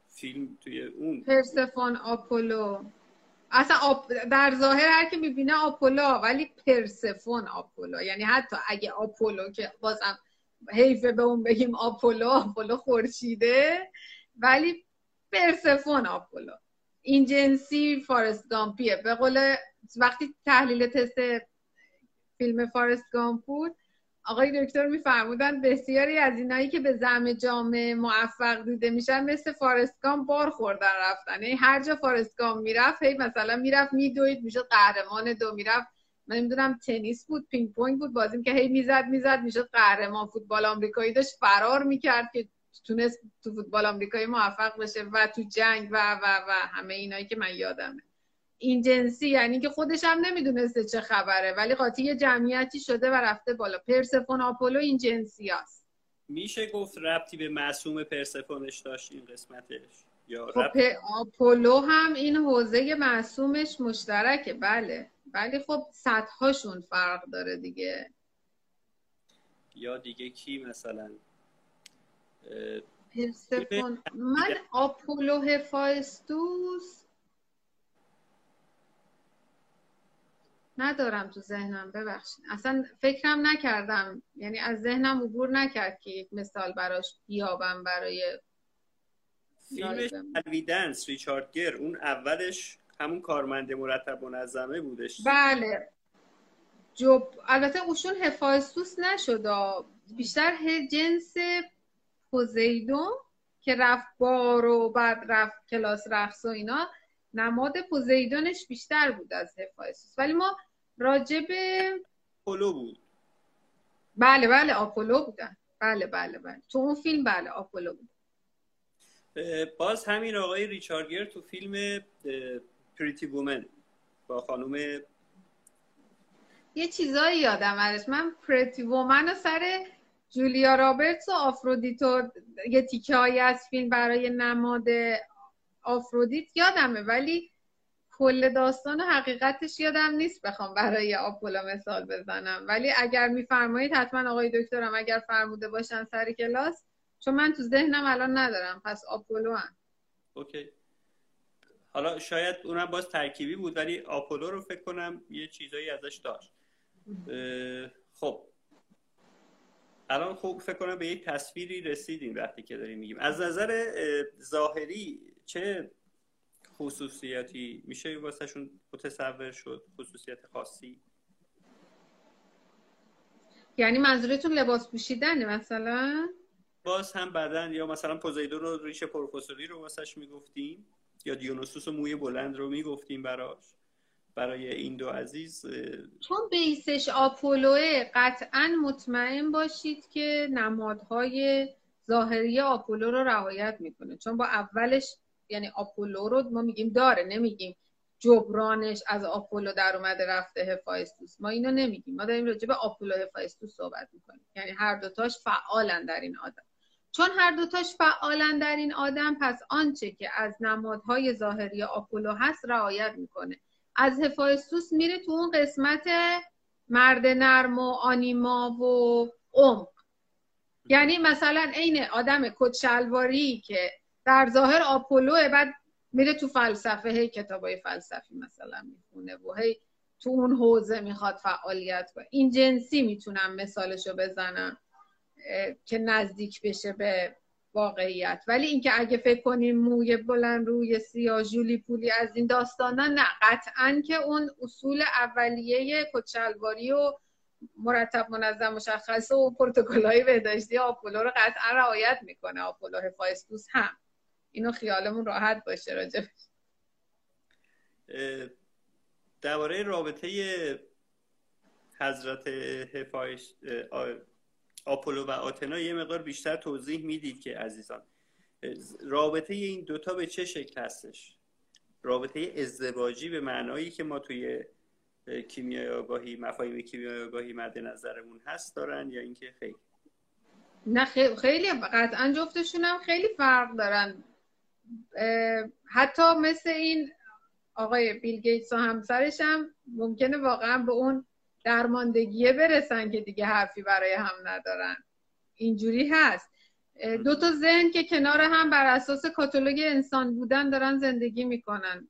فیلم توی اون. پرسفون آپولو. اصلا آپ... در ظاهر هر که می‌بینه آپولو ولی پرسفون آپولو. یعنی حتی اگه آپولو که بازم حیفه به اون بگیم آپولو آپولو خورشیده ولی پرسفون آپولو. این جنسی فارست گامپیه. به قول وقتی تحلیل تست فیلم فارست گامپ بود آقای دکتر میفرمودن بسیاری از اینایی که به زعم جامعه موفق دیده میشن مثل فارست گامپ بار خوردن رفتن. یعنی هر جا فارست گامپ می‌رفت هی مثلا می‌رفت میدوید می‌شد قهرمان دو می‌رفت. من نمی‌دونم تنیس بود پینگ پونگ بود بازیم که هی می‌زد می‌زد می‌شد قهرمان فوتبال آمریکایی داشت فرار می‌کرد که تونست تو فوتبال آمریکایی موفق بشه و تو جنگ و و و همه اینایی که من یادمه. این جنسی یعنی که خودش هم نمی‌دونسته چه خبره ولی قاطی یه جمعیتی شده و رفته بالا. پرسفون آپولو این جنسی هست. میشه گفت ربطی به معصوم پرسفونش داشت این قسمتش؟ یا خب آپولو هم این حوزه معصومش مشترکه. بله. ولی خب صدهاشون فرق داره دیگه. یا دیگه کی مثلا؟ پرسفون من آپولو هفایستوس ندارم تو ذهنم ببخشید. اصلا فکرم نکردم. یعنی از ذهنم عبور نکرد که یک مثال براش بیابم برای فیلمش الویدنس ریچارد گر اون اولش همون کارمند مرتب منظمه بودش. بله. جب البته اوشون هفایستوس نشد. بیشتر جنس پوزیدون که رفت بار و بعد رفت کلاس رقص و اینا نماد پوزیدونش بیشتر بود از هفایستوس ولی ما راجب آپولو بود. بله بله آپولو بودن. بله بله بله. تو اون فیلم بله آپولو بود. باز همین آقای ریچارگر تو فیلم Pretty Woman با خانم یه چیزایی یادم ازش. من Pretty Woman و سر جولیا رابرتس و آفرودیتو یه تیکه هایی از فیلم برای نماد آفرودیت یادمه ولی کل داستان و حقیقتش یادم نیست بخوام برای آپولو مثال بزنم. ولی اگر میفرمایید حتما آقای دکترم اگر فرموده باشن سر کلاس چون من تو ذهنم الان ندارم پس آپولو هم اوکی. حالا شاید اونم باز ترکیبی بود ولی آپولو رو فکر کنم یه چیزایی ازش داشت. خب. الان خوب فکر کنم به یک تصویری رسیدیم وقتی که داریم میگیم. از نظر ظاهری چه خصوصیتی میشه واسهشون متصور شد؟ خصوصیت خاصی؟ یعنی منظورتون لباس پوشیدنه مثلا؟ باز هم بدن یا مثلا پوزیدون رو ریش پروفسوری رو واسش می‌گفتیم یا دیونوسوس و موی بلند رو می‌گفتیم براش؟ برای این دو عزیز چون بیسش آپولوه قطعا مطمئن باشید که نمادهای ظاهری آپولو رو رعایت می‌کنه. چون با اولش یعنی آپولو رو ما میگیم داره نمیگیم جبرانش از آپولو در اومده رفته هفایستوس. ما اینو نمیگیم. ما داریم راجع به آپولو هفایستوس صحبت می‌کنیم. یعنی هر دوتاش فعالن در این آدم. چون هر دوتاش فعالن در این آدم پس آنچه که از نمادهای ظاهری آپولو هست رعایت می‌کنه. از هفایستوس میره تو اون قسمت مرد نرم و آنیما و عمق. یعنی مثلا عین آدم کچلواری که در ظاهر آپولو بعد میره تو فلسفه هی کتابای فلسفی مثلا می‌خونه و هی تو اون حوزه می‌خواد فعالیت کنه. این جنسی می‌تونم مثالشو بزنم که نزدیک بشه به واقعیت. ولی اینکه اگه فکر کنیم موی بلند روی سیاه جولی پولی از این داستانا نه قطعا که اون اصول اولیه کچلواری و مرتب منظم مشخص و پروتکل‌های بهداشتی آپولو رو قطعا رعایت می‌کنه. آپولو هفایستوس هم. اینو خیالمون راحت باشه راجب درباره رابطه حضرت هفایش آپولو و آتنا یه مقدار بیشتر توضیح می‌دید که عزیزان. رابطه این دوتا به چه شکل هستش؟ رابطه ازدواجی به معنایی که ما توی کیمیای آگاهی مفاهیم کیمیای آگاهی مد نظرمون هست دارن یا اینکه خیلی؟ نه خیلی قطعا جفتشون هم خیلی فرق دارن. حتی مثل این آقای بیل گیتس و همسرش هم ممکنه واقعا به اون درماندگیه برسن که دیگه حرفی برای هم ندارن. اینجوری هست. دو تا ذهن که کنار هم بر اساس کاتالوگ انسان بودن دارن زندگی می‌کنن.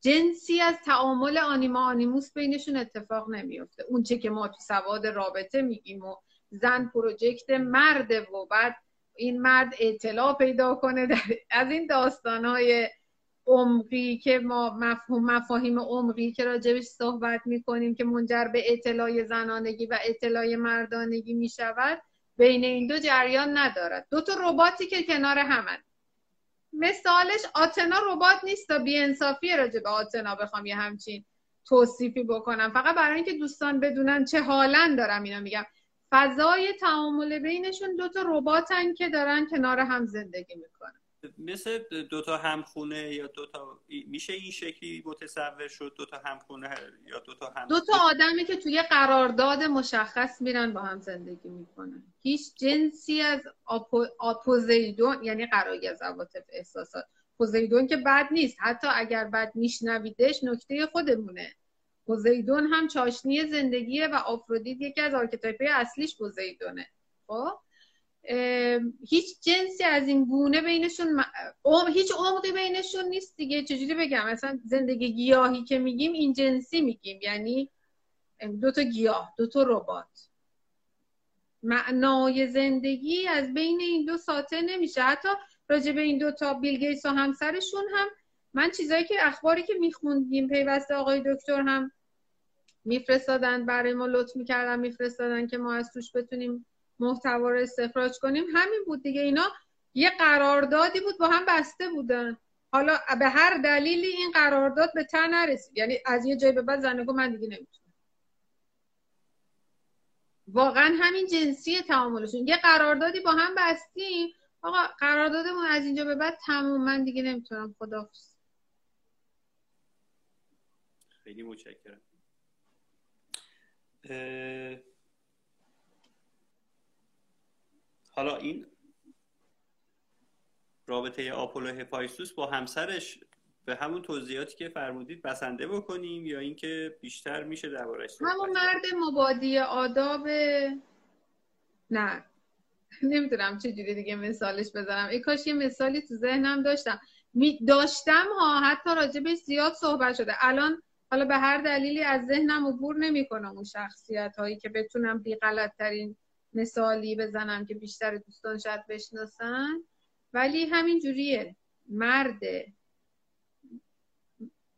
جنسی از تعامل آنیما آنیموس بینشون اتفاق نمیفته اون چه که ما تو سواد رابطه میگیم و زن پروژکت مرده و بعد این مرد اطلاع پیدا کنه در از این داستانهای عمقی که ما مفهوم مفاهیم عمقی که راجبش صحبت می‌کنیم که منجر به اطلاع زنانگی و اطلاع مردانگی می‌شود بین این دو جریان ندارد. دو تا رباتی که کنار همن مثالش آتنا ربات نیست تا انصافی راجع به آتنا بخوام یه همچین توصیفی بکنم. فقط برای اینکه دوستان بدونن چه حالا دارم اینا میگم. فضای تعامل بینشون دو تا رباتن که دارن کنار هم زندگی می‌کنن. مثل دوتا همخونه یا دوتا میشه این شکلی متصور شد دوتا همخونه یا دوتا هم دوتا آدمی که توی قرارداد مشخص میرن با هم زندگی می‌کنن. هیچ جنسی از آپو... آپوزیدون یعنی قراری از عواطف احساسات. پوزیدون که بد نیست. حتی اگر بد میشنویدش نکته خودمونه. پوزیدون هم چاشنی زندگیه و آفرودیت یکی از archetype اصلیش پوزیدونه. خب؟ هیچ جنسی از این گونه بینشون هیچ عمقی بینشون نیست دیگه. چجوری بگم؟ مثلا زندگی گیاهی که میگیم این جنسی میگیم. یعنی دو تا گیاه دو تا ربات. معنای زندگی از بین این دو ساطع نمیشه. حتی راجع به این دو تا بیل گیتس و همسرشون هم من چیزایی که اخباری که میخوندیم پیوسته آقای دکتر هم میفرستادن برای ما لطف می‌کردن میفرستادن که ما از توش بتونیم محتوا رو استخراج کنیم. همین بود دیگه. اینا یه قراردادی بود با هم بسته بودن. حالا به هر دلیلی این قرارداد به تن نرسید. یعنی از یه جای به بعد زنگو من دیگه نمی‌تونم. واقعا همین جنسی تعاملشون. یه قراردادی با هم بستیم. آقا قراردادمون از اینجا به بعد تموم. من دیگه نمی‌تونم. خدافظ خیلی متشکرم. حالا این رابطه آپولو هفایسوس با همسرش به همون توضیحاتی که فرمودید بسنده بکنیم یا اینکه بیشتر میشه دربارش همون مرد مبادی آداب نه. نمی‌دونم چه جوری دیگه مثالش بزنم. ای کاش یه مثالی تو ذهنم داشتم. می داشتم ها حتی راجبش زیاد صحبت شده. الان حالا به هر دلیلی از ذهنم عبور نمی‌کنم اون شخصیت هایی که بتونم بی غلط ترین مثالی بزنم که بیشتر دوستان شاید بشناسن. ولی همین جوریه. مرد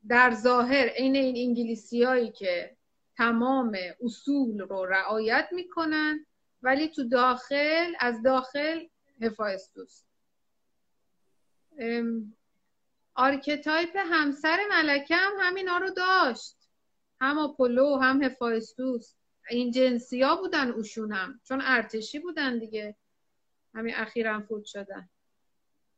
در ظاهر عین این انگلیسی هایی که تمام اصول رو رعایت می‌کنن ولی تو داخل از داخل هفایستوس archetype همسر ملکه هم همینا رو داشت. هم آپولو هم هفایستوس این جنسی ها بودن هم. چون ارتشی بودن دیگه. همین اخیرا فوت شدن.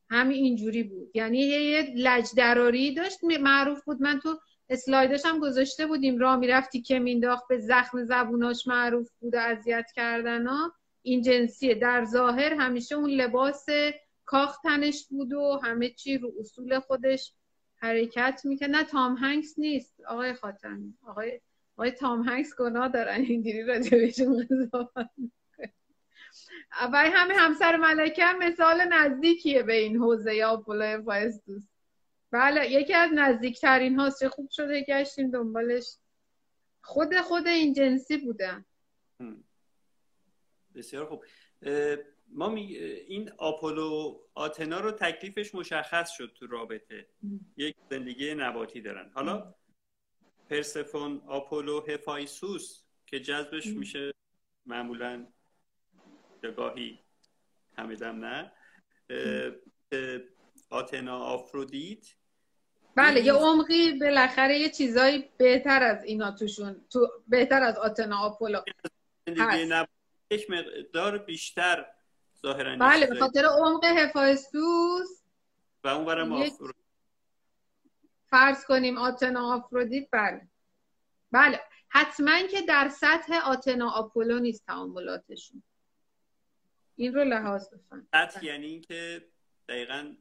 همین اینجوری بود. یعنی یه لجدراری داشت. معروف بود. من تو اسلایدش هم گذاشته بودیم. راه می‌رفت تیکه مینداخت به زخم زبوناش. معروف بود و اذیت کردن ها. این جنسیه. در ظاهر همیشه اون لباس کاخ تنش بود و همه چی رو اصول خودش حرکت می‌کنه نه تام هنگس نیست. آقای خاتمی. آقای آقای تام هنگس گناه دارن. اینجوری راجبشون قضاوت و همه همسر ملکه هم مثال نزدیکیه به این حوزه یا پولای دوست. بله یکی از نزدیکترین هاست. چه خوب شده گشتیم دنبالش. خود خود این جنسی بودن بسیار خوب. ما این آپولو آتنا رو تکلیفش مشخص شد تو رابطه. یک زندگی نباتی دارن. حالا پرسفون آپولو هفایسوس که جذبش میشه معمولا گاهی همیدم نه. آتنا آفرودیت. بله یه عمقی بالاخره یه چیزایی بهتر از اینا توشون تو بهتر از آتنا آپولو. یک مقدار بیشتر ظاهرا بله به خاطر عمق هفایستوس و اون برم یک... فرض کنیم آتنا آفرودیت بله. بله. حتما که در سطح آتنا آپولو نیست تعاملاتشون. این رو لحاظ بفن سطح یعنی اینکه دقیقا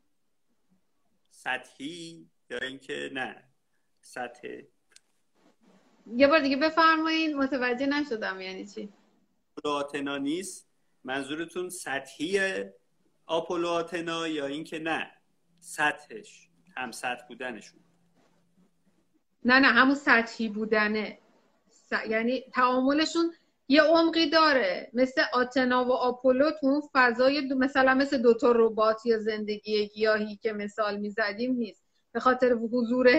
سطحی یا اینکه نه سطح. یه بار دیگه بفرمایید متوجه نشدم یعنی چی. آتنا نیست. منظورتون سطحی آپولو آتنا یا اینکه نه سطحش هم سطح بودنشون. نه نه همون سطحی بودنه. یعنی تعاملشون یه عمقی داره. مثل آتنا و آپولو تو اون فضای دو... مثلا مثل دوتا ربات یا زندگی گیاهی که مثال می‌زدیم نیست. به خاطر حضور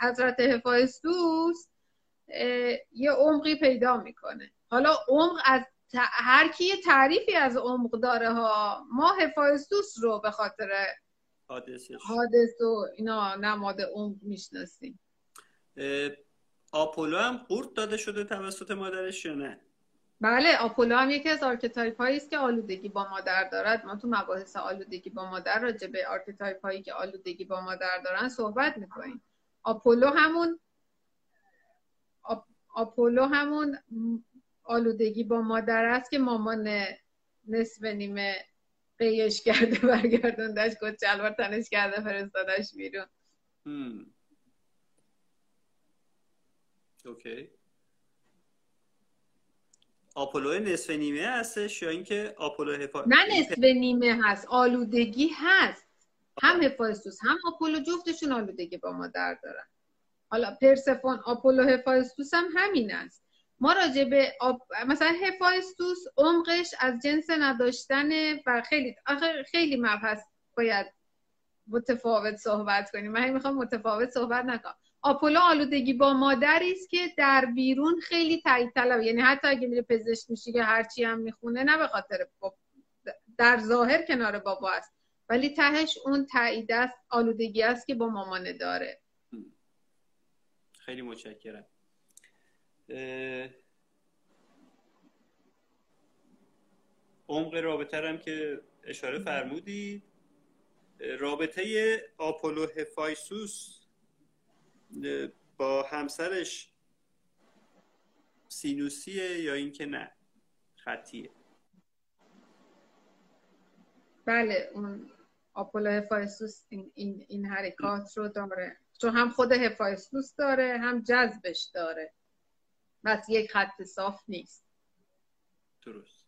حضرت هفایستوس یه عمقی پیدا می‌کنه. حالا عمق از هر کی یه تعریفی از عمق داره ها ما هفایستوس رو به خاطر حادث و اینا نماد عمق می‌شناسیم. آپولو هم قورت داده شده توسط مادرش یا نه؟ بله آپولو هم یکی از archetype هایی است که آلودگی با مادر دارد. ما تو مباحث آلودگی با مادر راجع به archetype هایی که آلودگی با مادر دارن صحبت می‌کنیم. آپولو همون آپولو همون آلودگی با مادر است که مامان نصف نیمه قیش کرده برگردوندش کت شلوار تنش کرده فرستادش بیرون. okay آپولو نصف نیمه هستش یا اینکه آپولو هفا... نه نصف نیمه هست آلودگی هست. هم هفایستوس هم آپولو جفتشون آلودگی با مادر دارن. حالا پرسفون آپولو هفایستوس هم همین است. ما راجع به مثلا هفایستوس عمقش از جنس نداشتن و خیلی خیلی مبحث باید متفاوت صحبت کنیم. من می‌خوام متفاوت صحبت نکنم. آپولو آلودگی با مادری است که در بیرون خیلی تایید طلب یعنی حتی اگه میره پزشک میشه که هرچی هم می‌خونه نه به خاطر در ظاهر کنار بابا است. ولی تهش اون تایید است آلودگی است که با مامانه داره. خیلی متشکرم. عمق رابطه هم که اشاره فرمودید. رابطه آپولو هفایسوس با همسرش سینوسیه یا اینکه نه؟ خطیه. بله اون آپولو هفایسوس این, این, این حرکات رو داره. چون هم خود هفایسوس داره هم جذبش داره. بس یک خط صاف نیست. درست.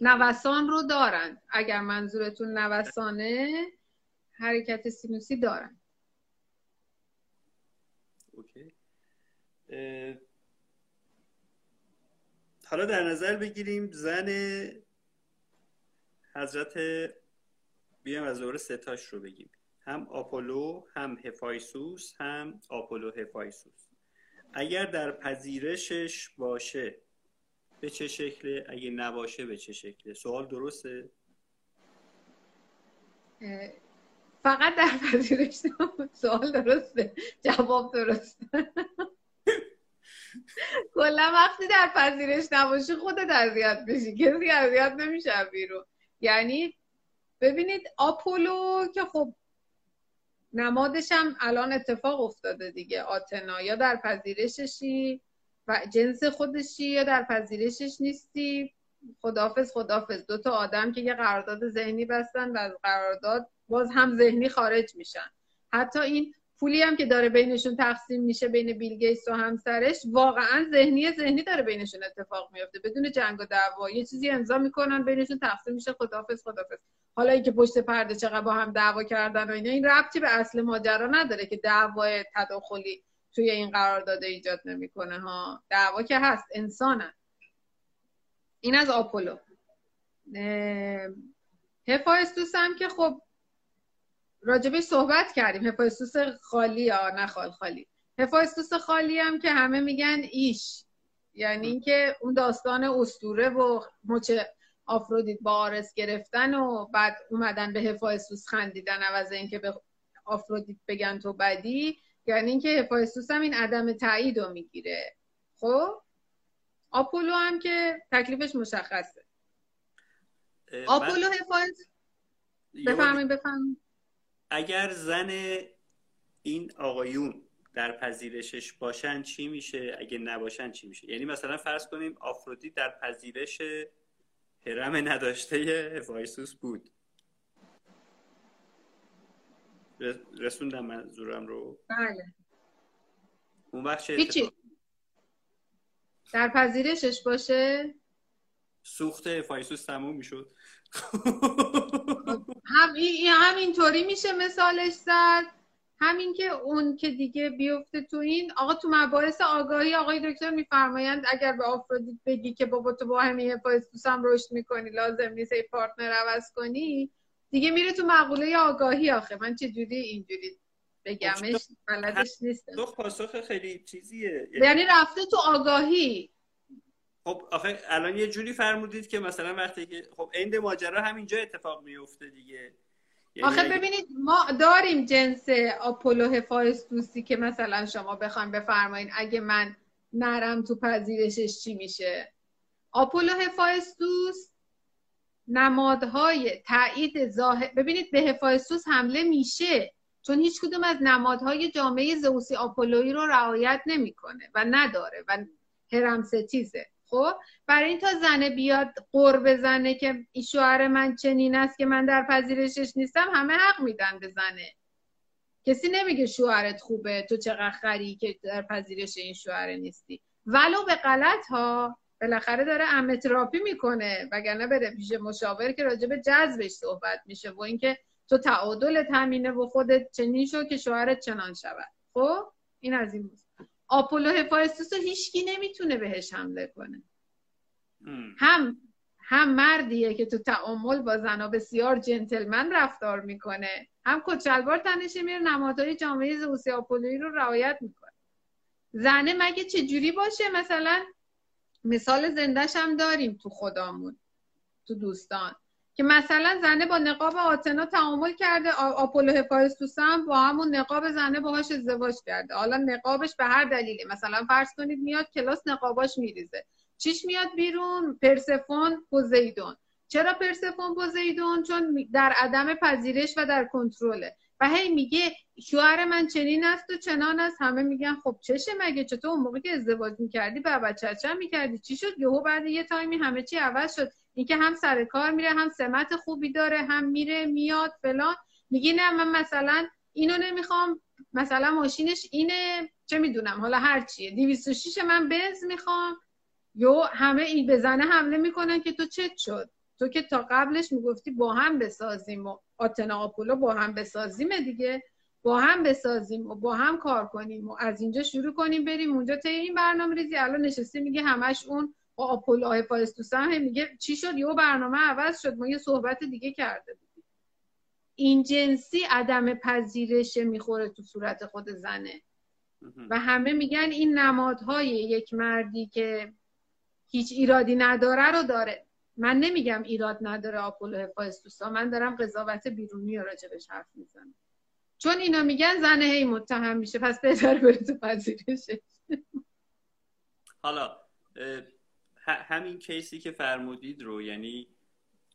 نوسان رو دارن. اگر منظورتون نوسانه حرکت سینوسی دارن. اوکی. حالا در نظر بگیریم زن حضرت بیام از دوره ستاش رو بگیم. هم آپولو هم هفایسوس هم آپولو هفایسوس. اگر در پذیرشش باشه به چه شکله؟ اگه نباشه به چه شکله؟ سوال درسته؟ فقط در پذیرش سوال درسته. جواب درسته. کلا وقتی در پذیرش نباشی خودت اذیت بشی کسی اذیت نمیشه بیرون. یعنی ببینید آپولو که خب نمادش هم الان اتفاق افتاده دیگه. آتنا یا در پذیرششی و جنس خودشی یا در پذیرشش نیستی. خدافز خدافز دو تا آدم که یه قرارداد ذهنی بستن و از قرارداد باز هم ذهنی خارج میشن. حتی این پولی هم که داره بینشون تقسیم میشه بین بیل گیتس و همسرش واقعا ذهنی ذهنی داره بینشون اتفاق میفته بدون جنگ و دعوا یه چیزی امضا می‌کنن بینشون تقسیم میشه. خدافظ خدافظ حالا اینکه پشت پرده چقدر با هم دعوا کردن و اینا این ربطی به اصل ماجرا نداره که دعوای تداخلی توی این قرارداد ایجاد نمی‌کنه ها. دعوا که هست انسانن. این از آپولو. هفایستوس هم که خب راجبش صحبت کردیم. هفایستوس خالی یا نه خال خالی. هفایستوس خالی هم که همه میگن ایش. یعنی اینکه اون داستان استوره و مچ آفرودیت با آرس گرفتن و بعد اومدن به هفایستوس خندیدن عوض اینکه به آفرودیت بگن تو بدی. یعنی اینکه هفایستوس هم این عدم تایید رو می‌گیره. خب؟ آپولو هم که تکلیفش مشخصه. آپولو هفایست بفهمین بفهمین اگر زن این آقایون در پذیرشش باشن چی میشه؟ اگه نباشن چی میشه؟ یعنی مثلا فرض کنیم آفرودی در پذیرش هرم نداشته هفایسوس بود. رسوندم منظورم رو؟ بله. اون وقت چه در پذیرشش باشه؟ سوخت هفایسوس تموم می‌شد. هم همینطوری میشه مثالش زد. همین که اون که دیگه بیفته تو این آقا تو مباحث آگاهی آقای دکتر میفرمایند اگر به آفرودیت بگی که بابا تو با همین هفایستوس هم رشد می‌کنی لازم نیست ای پارتنر عوض کنی دیگه میره تو مقوله آگاهی آخه. من چجوری اینجوری بگمش خب، بلدش نیستم تو پاسخ خیلی چیزیه. یعنی رفته تو آگاهی. خب آخه الان یه جوری فرمودید که مثلا وقتی که خب عند ماجرا همینجا اتفاق میفته دیگه. یعنی آخه ببینید ما داریم جنس آپولو هفایستوسی که مثلا شما بخوایم بفرمایید اگه من نرم تو پذیرشش چی میشه. آپولو هفایستوس نمادهای تایید ظاهر ببینید به هفایستوس حمله میشه چون هیچ کدوم از نمادهای جامعه زئوسی آپولویی رو رعایت نمی‌کنه و نداره و هرم ستیزه. خب؟ برای این تا زنه بیاد قر بزنه که این شوهر من چنین است که من در پذیرشش نیستم همه حق میدن به زنه. کسی نمیگه شوهرت خوبه تو چقدر خری که در پذیرش این شوهر نیستی. ولو به غلط ها بالاخره داره امتراپی می‌کنه وگرنه بره پیش مشاور که راجع به جذبش صحبت میشه و اینکه تو تعادل تامینه و خودت چنین شو که شوهرت چنان شود. خب؟ این از این بود. آپولو هفایستوس رو هیچکی نمی‌تونه بهش حمله کنه. هم. هم مردیه که تو تعامل با زنا بسیار جنتلمن رفتار می‌کنه. هم کچلوار تنش میره نمادهای جامعه زوسی آپولویی رو رعایت می‌کنه. زنه مگه چجوری باشه؟ مثلا مثال زندهش هم داریم تو خدامون تو دوستان. که مثلا زنه با نقاب آتنا تعامل کرده آپولو هفایستوس هم با همون نقاب زنه باهاش ازدواج کرده. حالا نقابش به هر دلیلی مثلا فرض کنید میاد کلاس نقاباش میریزه. چیش میاد بیرون؟ پرسفون پوزیدون چرا پرسفون پوزیدون چون در عدم پذیرش و در کنترله. و هی میگه شوهر من چنین است و چنان است. همه میگن خب چشه مگه؟ چطور اون موقع که ازدواج می‌کردی با بچه می‌کردی؟ چی شد؟ یهو بعد یه تایمی همه چی عوض شد. اینکه هم سر کار میره هم سمت خوبی داره هم میره میاد فلان. میگی نه من مثلا اینو نمی‌خوام. مثلا ماشینش اینه چه می‌دونم حالا هر چیه. 206 من بنز می‌خوام. یو همه این بزنه حمله می‌کنن که تو چت شد. تو که تا قبلش می‌گفتی با هم بسازیم و آتنا آپولو با هم بسازیم دیگه. با هم بسازیم و با هم کار کنیم و از اینجا شروع کنیم بریم اونجا. تا این برنامه ریزی الان نشستی میگه همش اون با آپولو هفایستوس هم میگه چی شد؟ یه برنامه عوض شد. ما یه صحبت دیگه کرده بودیم. این جنسی عدم پذیرش می‌خوره تو صورت خود زنه. و همه میگن این نمادهای یک مردی که هیچ ایرادی نداره رو داره. من نمیگم ایراد نداره آپولو هفایستوسا من دارم قضاوت بیرونی رو راجبش حرف می‌زنم. چون اینا میگن زنه هی متهم میشه. پس بهتر بره تو پذیرشه حالا همین case ی که فرمودید رو یعنی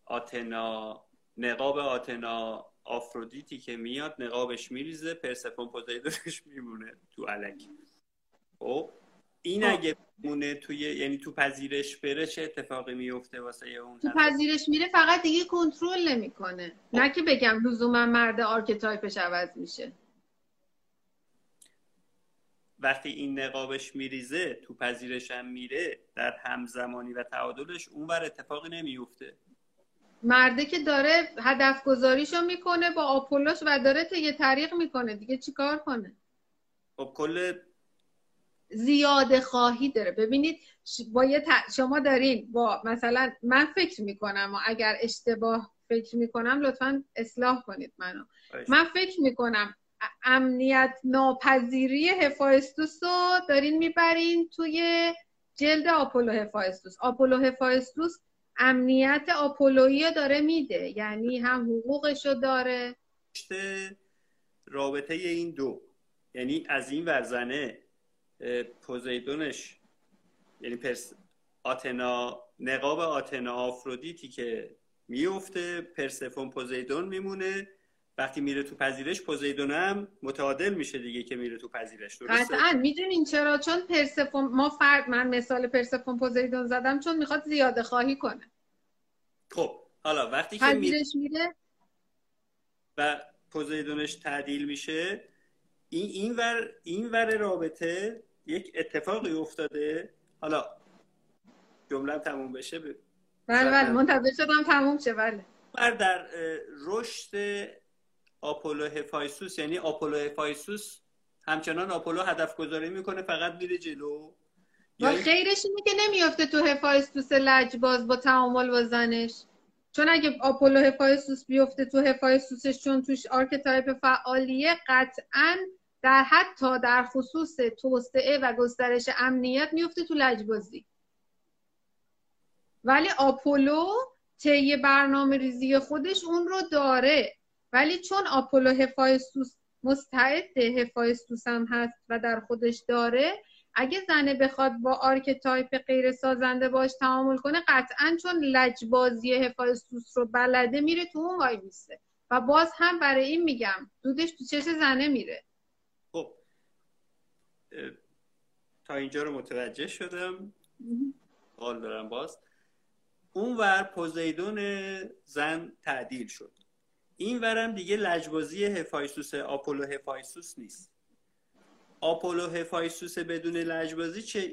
آتنا نقاب آتنا آفرودیتی که میاد نقابش میریزه پرسفون پوزیدونش میمونه تو علک خب این خب. اگه مونه توی یعنی تو پذیرش بره چه اتفاقی میفته واسه اون تو پذیرش میره فقط دیگه کنترل نمی‌کنه خب. نه که بگم لزوما مرد archetype ش عوض میشه وقتی این نقابش میریزه تو پذیرش هم میره در همزمانی و تعادلش اونور اتفاقی نمیفته. مرده که داره هدف گذاریشو می‌کنه با آپولوش و داره یه طریق می‌کنه. دیگه چیکار کنه؟ خب کل زیاده خواهی داره. ببینید با یه شما دارین با مثلا من فکر می‌کنم و اگر اشتباه فکر می‌کنم لطفا اصلاح کنید منو. من فکر می‌کنم امنیت ناپذیری هفایستوس رو دارین می‌برین توی جلد آپولو هفایستوس آپولو هفایستوس امنیت آپولویی داره میده یعنی هم حقوقشو داره. رابطه این دو یعنی از این ورزنه پوزیدونش یعنی پرس آتنا نقاب آتنا آفرودیتی که میفته پرسفون پوزیدون میمونه وقتی میره تو پذیرش پوزیدون هم متعادل میشه دیگه که میره تو پذیرش. قطعا. می‌دونین چرا؟ چون پرسفون ما فرد من مثال پرسفون پوزیدون زدم چون می‌خواد زیاده خواهی کنه. خب حالا وقتی که میره, میره؟ و پوزیدونش تعدیل میشه این این ور این ور رابطه یک اتفاقی افتاده. حالا جمله تموم بشه بله بله. منتظر شدم تموم شه. بله. در رشد آپولو هفایسوس یعنی آپولو هفایسوس همچنان آپولو هدف گذاری می‌کنه فقط میره جلو. و خیرش اینه که نمیافته تو هفایستوس لجباز با تعامل با زنش. چون اگه آپولو هفایستوس بیفته تو هفایستوسش چون توش archetype فعالیه قطعا در حتی در خصوص توسعه و گسترش امنیت میفته تو لجبازی ولی آپولو طی برنامه ریزی خودش اون رو داره. ولی چون آپولو هفایستوس مستعد هفایستوس هم هست و در خودش داره اگه زنه بخواد با archetype غیر سازنده باش تعامل کنه قطعا چون لجبازی هفایستوس رو بلده میره تو اون وای میسته. و باز هم برای این میگم دودش تو چش زنه میره. خب تا اینجا رو متوجه شدم. حال دارم باز. اون ور پوزیدون زن تعدیل شد. این ورم دیگه لجبازی هفایسوس آپولو هفایسوس نیست. آپولو هفایسوس بدون لجبازی چه,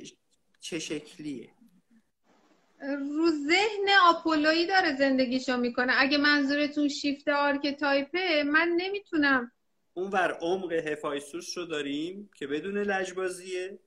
چه شکلیه؟ رو ذهن آپولویی داره زندگیشو می‌کنه. اگه منظورتون shift archetype ه من نمی‌تونم. اون ور عمق هفایسوس رو داریم که بدون لجبازیه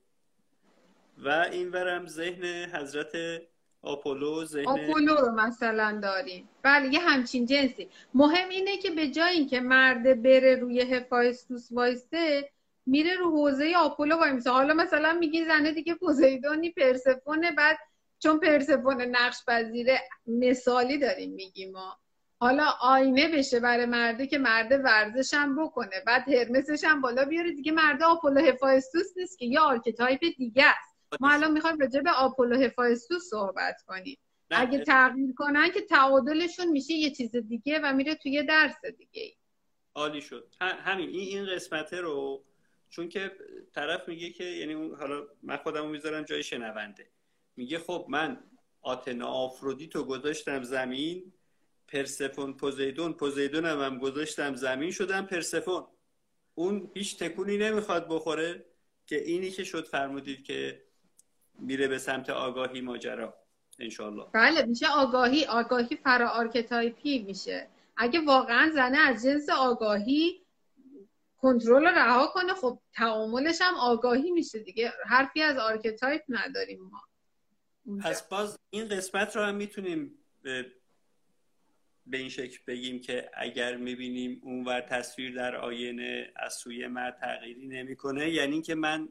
و این ورم ذهن حضرت آپولو ذهن آپولو رو مثلا داریم. بله یه همچین جنسی. مهم اینه که به جای اینکه مرد بره روی هفایستوس وایسته میره رو حوزه آپولو وای میسه حالا مثلا میگی زنه دیگه پوزیدونی پرسفونه بعد چون پرسفون نقش پذیره مثالی داریم میگیم ما. حالا آینه بشه برای مرده که مرده ورزش هم بکنه. بعد هرمسش هم بالا بیاره. دیگه مرده آپولو هفایستوس نیست که. یه archetype دیگه است. ما الان می‌خوایم راجع به آپولو هفایستوس صحبت کنیم. اگه تغییر کنن که تعادلشون میشه یه چیز دیگه و میره توی درس دیگه عالی شد. همین این این قسمته رو چون که طرف میگه که یعنی حالا من خودمو می‌ذارم جای شنونده. میگه خب من آتنا آفرودیتو گذاشتم زمین پرسفون پوزیدون پوزیدون هم, هم گذاشتم زمین شدم پرسفون. اون هیچ تکونی نمی‌خواد بخوره که اینی که شد فرمودید که میره به سمت آگاهی ماجرا انشالله بله میشه آگاهی آگاهی فرا archetype ی میشه. اگه واقعا زنه از جنس آگاهی کنترل رها کنه خب تعاملش هم آگاهی میشه دیگه. حرفی از archetype نداریم ما. پس باز این قسمت رو هم می‌تونیم به, به این شکل بگیم که اگر می‌بینیم اونور تصویر در آینه از سوی مرد تغییری نمی‌کنه یعنی که من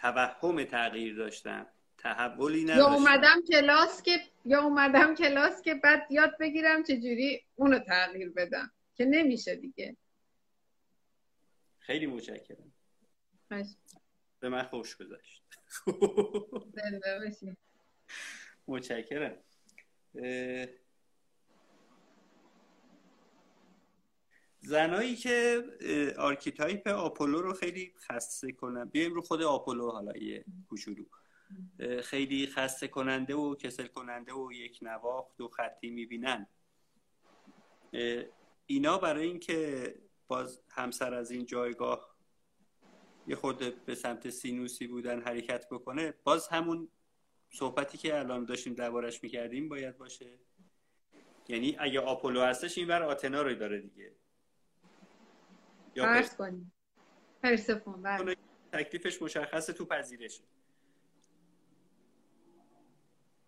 توهم تغییر داشتم. تحولی نداشتم. یا اومدم کلاس که یا اومدم کلاس که بعد یاد بگیرم چجوری اونو تغییر بدم. که نمیشه دیگه. خیلی متشکرم. به من خوش گذاشت متشکرم. زنایی که archetype آپولو رو خیلی خسته کنن بیایم رو خود آپولو حالا یه کوچولو. خیلی خسته کننده و کسل کننده و یک نواخت و خطی می‌بینن. اینا برای اینکه باز همسر از این جایگاه یه خود به سمت سینوسی بودن حرکت بکنه باز همون صحبتی که الان داشتیم دربارش می‌کردیم باید باشه. یعنی اگه آپولو هستش این بر آتنا رو داره دیگه. فرض کنیم. پرسفون بله. تکلیفش مشخصه تو پذیرش.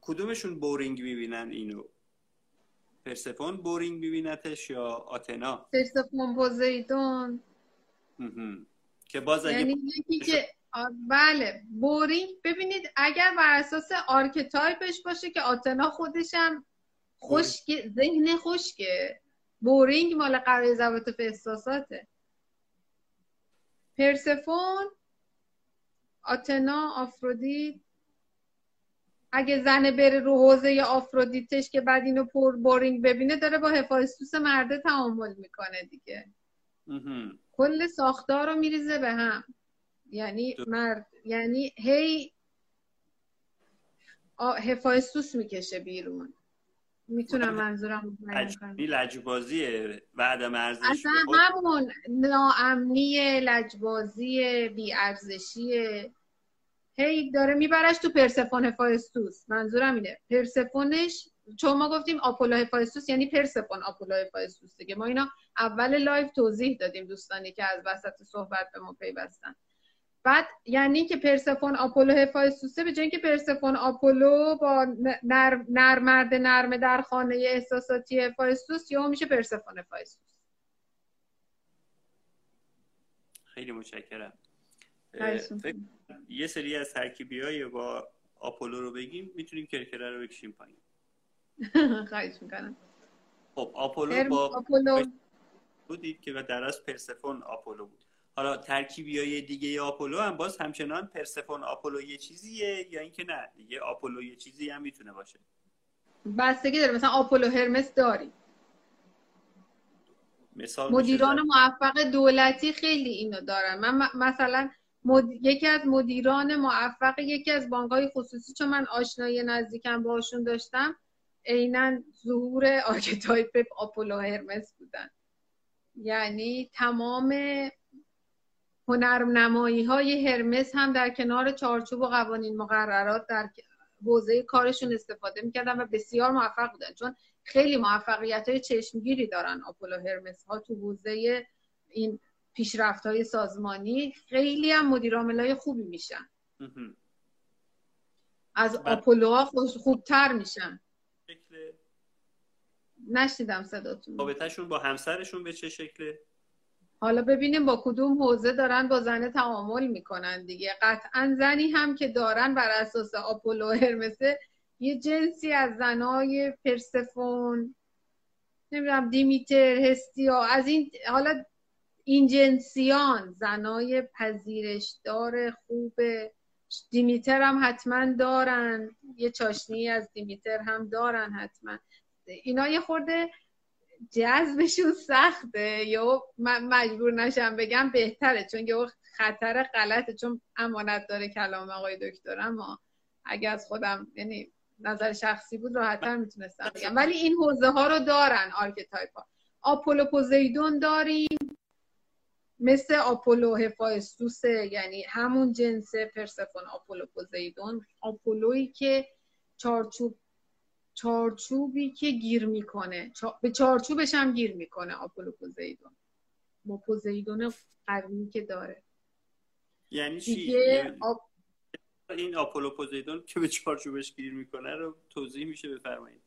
کدومشون بورینگ می‌بینن اینو؟ پرسفون boring میبینتش یا آتنا؟ پرسفون پوزیدون. که باز اگه یعنی یکی که بله. boring ببینید اگر بر اساس archetype ش باشه که آتنا خودشم خشک ذهن خشکه. boring مال قرار زبط احساساته. پرسفون آتنا آفرودیت. اگه زنه بره رو حوزه آفرودیتش که بعد اینو پر بورینگ ببینه داره با هفایستوس مرده تعامل می‌کنه دیگه. کل ساختار رو میریزه به هم. یعنی مرد یعنی هی هفایستوس می‌کشه بیرون. می‌تونم منظورم لجبازیه. بعد ارزش اصلا همون ناامنی لجبازی بیارزشیه هی داره میبرش تو پرسفون هفایستوس. منظورم اینه. پرسفونش چون ما گفتیم آپولو هفایستوس یعنی پرسفون آپولو هفایستوس دیگه. ما اینا اول لایو توضیح دادیم دوستانی که از وسط صحبت به ما پیوستن. بعد یعنی که پرسفون آپولو هفایستوسه به جای که پرسفون آپولو با نر... نر... مرد نرمه در خانه احساساتی هفایستوس یا میشه پرسفون هفایستوس خیلی متشکرم. یه سری از ترکیبی های با آپولو رو بگیم می‌تونیم کرکره رو بکشیم پایین. خواهش می‌کنم. خب آپولو با آپولو. بودید که در از پرسفون آپولو بود. حالا ترکیبی های دیگه آپولو هم باز همچنان پرسفون آپولو یه چیزیه یا اینکه نه؟ دیگه آپولو یه چیزی هم می‌تونه باشه. بستگی داره مثلا آپولو هرمس داری. مثال مدیران موفق دولتی خیلی اینو دارن. من مثلا یکی از مدیران موفق یکی از بانک های خصوصی چون من آشنایی نزدیکم باشون داشتم عینا ظهور archetype آپولو هرمس بودن. یعنی تمام هنرنمایی های هرمس هم در کنار چارچوب و قوانین مقررات در حوزه کارشون استفاده می‌کردن و بسیار موفق بودن. چون خیلی موفقیت های چشمگیری دارن. آپولو هرمس ها تو حوزه این پیشرفت های سازمانی خیلی هم مدیرامل های خوبی میشن. از آپولو ها خوبتر میشن. نشنیدم صداتون. رابطهشون با همسرشون به چه شکله؟ حالا ببینیم با کدوم حوزه دارن با زنه تعامل می‌کنن دیگه. قطعا زنی هم که دارن بر اساس آپولو هرمسه یه جنسی از زنای پرسفون نمی‌دونم دیمیتر هستیا از این حالا این جنسیان زنای پذیرشدار خوب دیمیتر هم حتما دارن. یه چاشنی از دیمیتر هم دارن حتما. اینا یه خورده جذبشون سخته. یا من مجبور نشم بگم بهتره چون یه خطر غلطه چون امانت داره کلام آقای دکتر اما اگه از خودم یعنی نظر شخصی بود راحتتر می‌تونستم بگم. ولی این حوزه ها رو دارن archetype ها. آپولو پوزیدون داریم. مثل آپولو هفایستوس یعنی همون جنس پرسفون آپولو پوزیدون. آپولویی که چارچوب چارچوبی که گیر می‌کنه. به چارچوبش هم گیر می‌کنه آپولو پوزیدون با پوزیدون قوی که داره. یعنی چی؟ یعنی این آپولو پوزیدون که به چارچوبش گیر می‌کنه رو توضیح میشه؟ بفرمایید.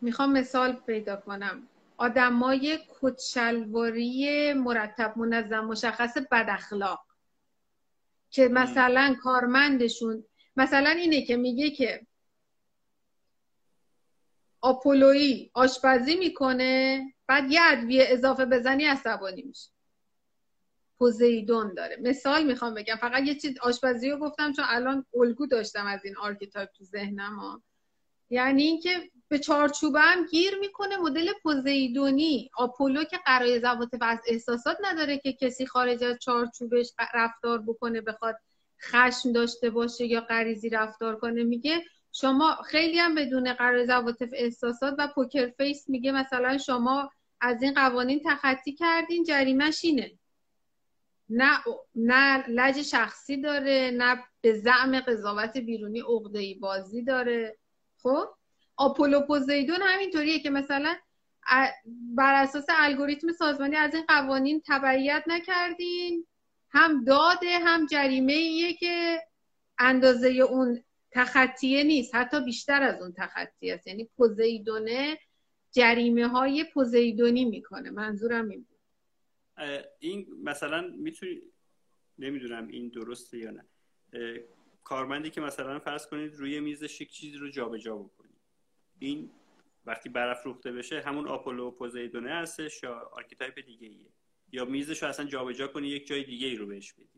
می‌خوام مثال پیدا کنم. آدمای کچلواری مرتب منظم مشخص بد اخلاق. که مثلا کارمندشون مثلا اینه که میگه که آپولویی آشپزی می‌کنه بعد یه ادویه اضافه بزنی عصبانی میشه پوزیدون داره. مثال می‌خوام بگم. فقط یه چیز آشپزی رو گفتم چون الان الگو داشتم از این archetype تو ذهنم ها. یعنی اینکه به چارچوبه هم گیر می‌کنه مدل پوزیدونی. آپولو که غرایز عواطف احساسات نداره که کسی خارج از چارچوبش رفتار بکنه بخواد خشم داشته باشه یا غریزی رفتار کنه. میگه شما خیلی هم بدون غرایز عواطف احساسات و poker face میگه مثلا شما از این قوانین تخطی کردین جریمش اینه. نه نه لج شخصی داره نه به زعم قضاوت بیرونی عقده بازی داره. خب؟ آپولو پوزیدون همینطوریه که مثلا بر اساس الگوریتم سازمانی از این قوانین تبعیت نکردین. هم داده هم جریمه ایه که اندازه اون تخطیه نیست. حتی بیشتر از اون تخطیه است. یعنی پوزیدونه جریمه های پوزیدونی می‌کنه. منظورم این بود. این مثلا می‌تونی نمی‌دونم این درسته یا نه. کارمندی که مثلا فرض کنید روی میزش یک چیزی رو جابجا جا بکنید این وقتی برافروخته بشه همون آپولو پوزیدونه هستش یا archetype دیگه ایه یا میزش رو اصلا جابجا کنی یک جای دیگه ای رو بهش بدی.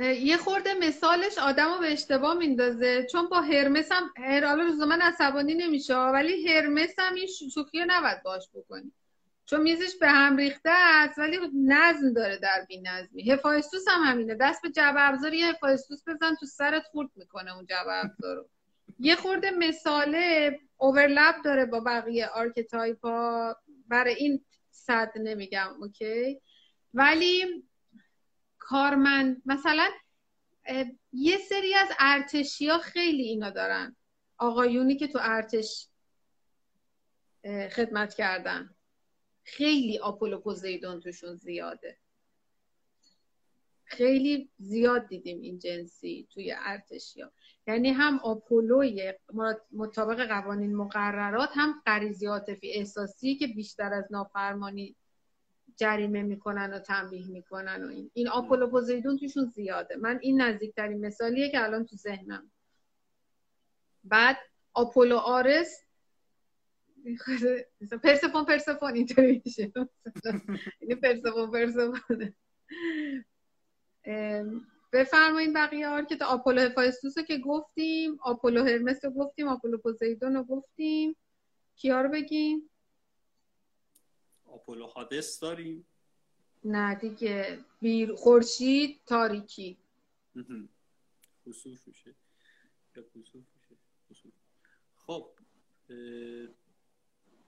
یه خورده مثالش آدم رو به اشتباه میندازه. چون با هرمس هم هر حالا من عصبانی نمیشه ولی هرمس هم این شوخی رو نباید باش بکنی. چون میزش به هم ریخته است ولی نظم داره در بی نظمی هفایستوس هم همینه. دست به جعبه ابزار یه هفایستوس بزن تو سرت خورد می‌کنه اون جعبه ابزار رو. یه خورده مثاله overlap داره با بقیه archetype ها. برای این صد نمیگم okay؟ ولی کارمند. مثلا یه سری از ارتشی ها خیلی اینا دارن. آقایونی که تو ارتش خدمت کردن. خیلی آپولو پوزیدون توشون زیاده. خیلی زیاد دیدیم این جنسی توی ارتشیا. یعنی هم آپولوی مطابق قوانین مقررات هم غریزی عاطفی احساسی که بیشتر از نافرمانی جریمه می‌کنن و تنبیه می‌کنن و این. این آپولو پوزیدون توشون زیاده. من این نزدیکترین مثالیه که الان تو ذهنم. بعد آپولو آرس پرسفون پرسفون اینطوری میشه. این پرسفون پرسفون بفرمایید بقیه که آپولو هفایستوس که گفتیم آپولو هرمس رو گفتیم آپولو پوزیدون رو گفتیم. کیا رو بگیم؟ آپولو هادس داریم. نه دیگه بیر خورشید تاریکی. خصوص میشه. خب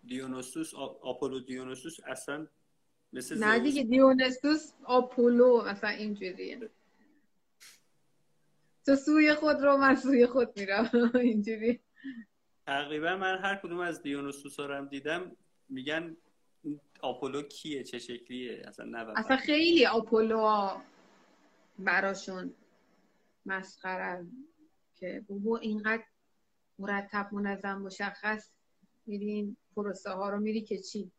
دیونوسوس آپولو دیونوسوس اصلا مثل نه دیگه دیونوسوس آپولو مثلا اینجوریه. تو سوی خود رو من سوی خود میرم. اینجوری. تقریبا من هر کدوم از دیونوسوس هم دیدم میگن آپولو کیه؟ چه شکلیه؟ اصلا نه اصلا خیلی آپولو براشون مسخره که بابا اینقدر مرتب منظم مشخص میرین پروسه ها رو میری که چی؟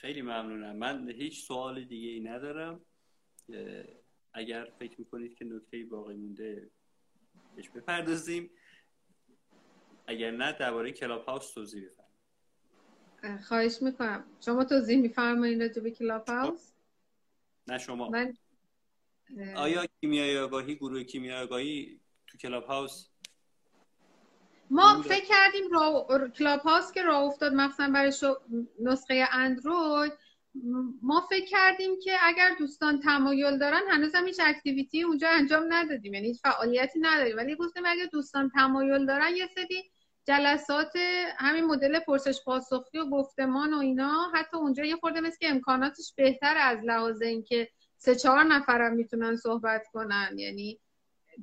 خیلی ممنونم. من هیچ سوال دیگه ای ندارم. اگر فکر می‌کنید که نکته باقی مونده بهش بپردازیم. اگر نه درباره کلاب هاوس توضیح بفرمایید. خواهش می‌کنم. شما توضیح میفرمایید راجع به کلاب هاوس نه شما. من آیا کیمیای آگاهی گروه کیمیای آگاهی تو کلاب هاوس ما فکر کردیم را... کلاب هاوس که راه افتاد مثلا برای نسخه اندروید. ما فکر کردیم که اگر دوستان تمایل دارن هنوز هم هیچ activity اونجا انجام ندادیم. یعنی هیچ فعالیتی نداریم. ولی گفتیم اگر دوستان تمایل دارن یه سری جلسات همین مدل پرسش پاسخی و گفتمان و اینا حتی اونجا یه خورده مثل که امکاناتش بهتر از لحاظ اینکه سه چهار نفرم می‌تونن صحبت کنن. یعنی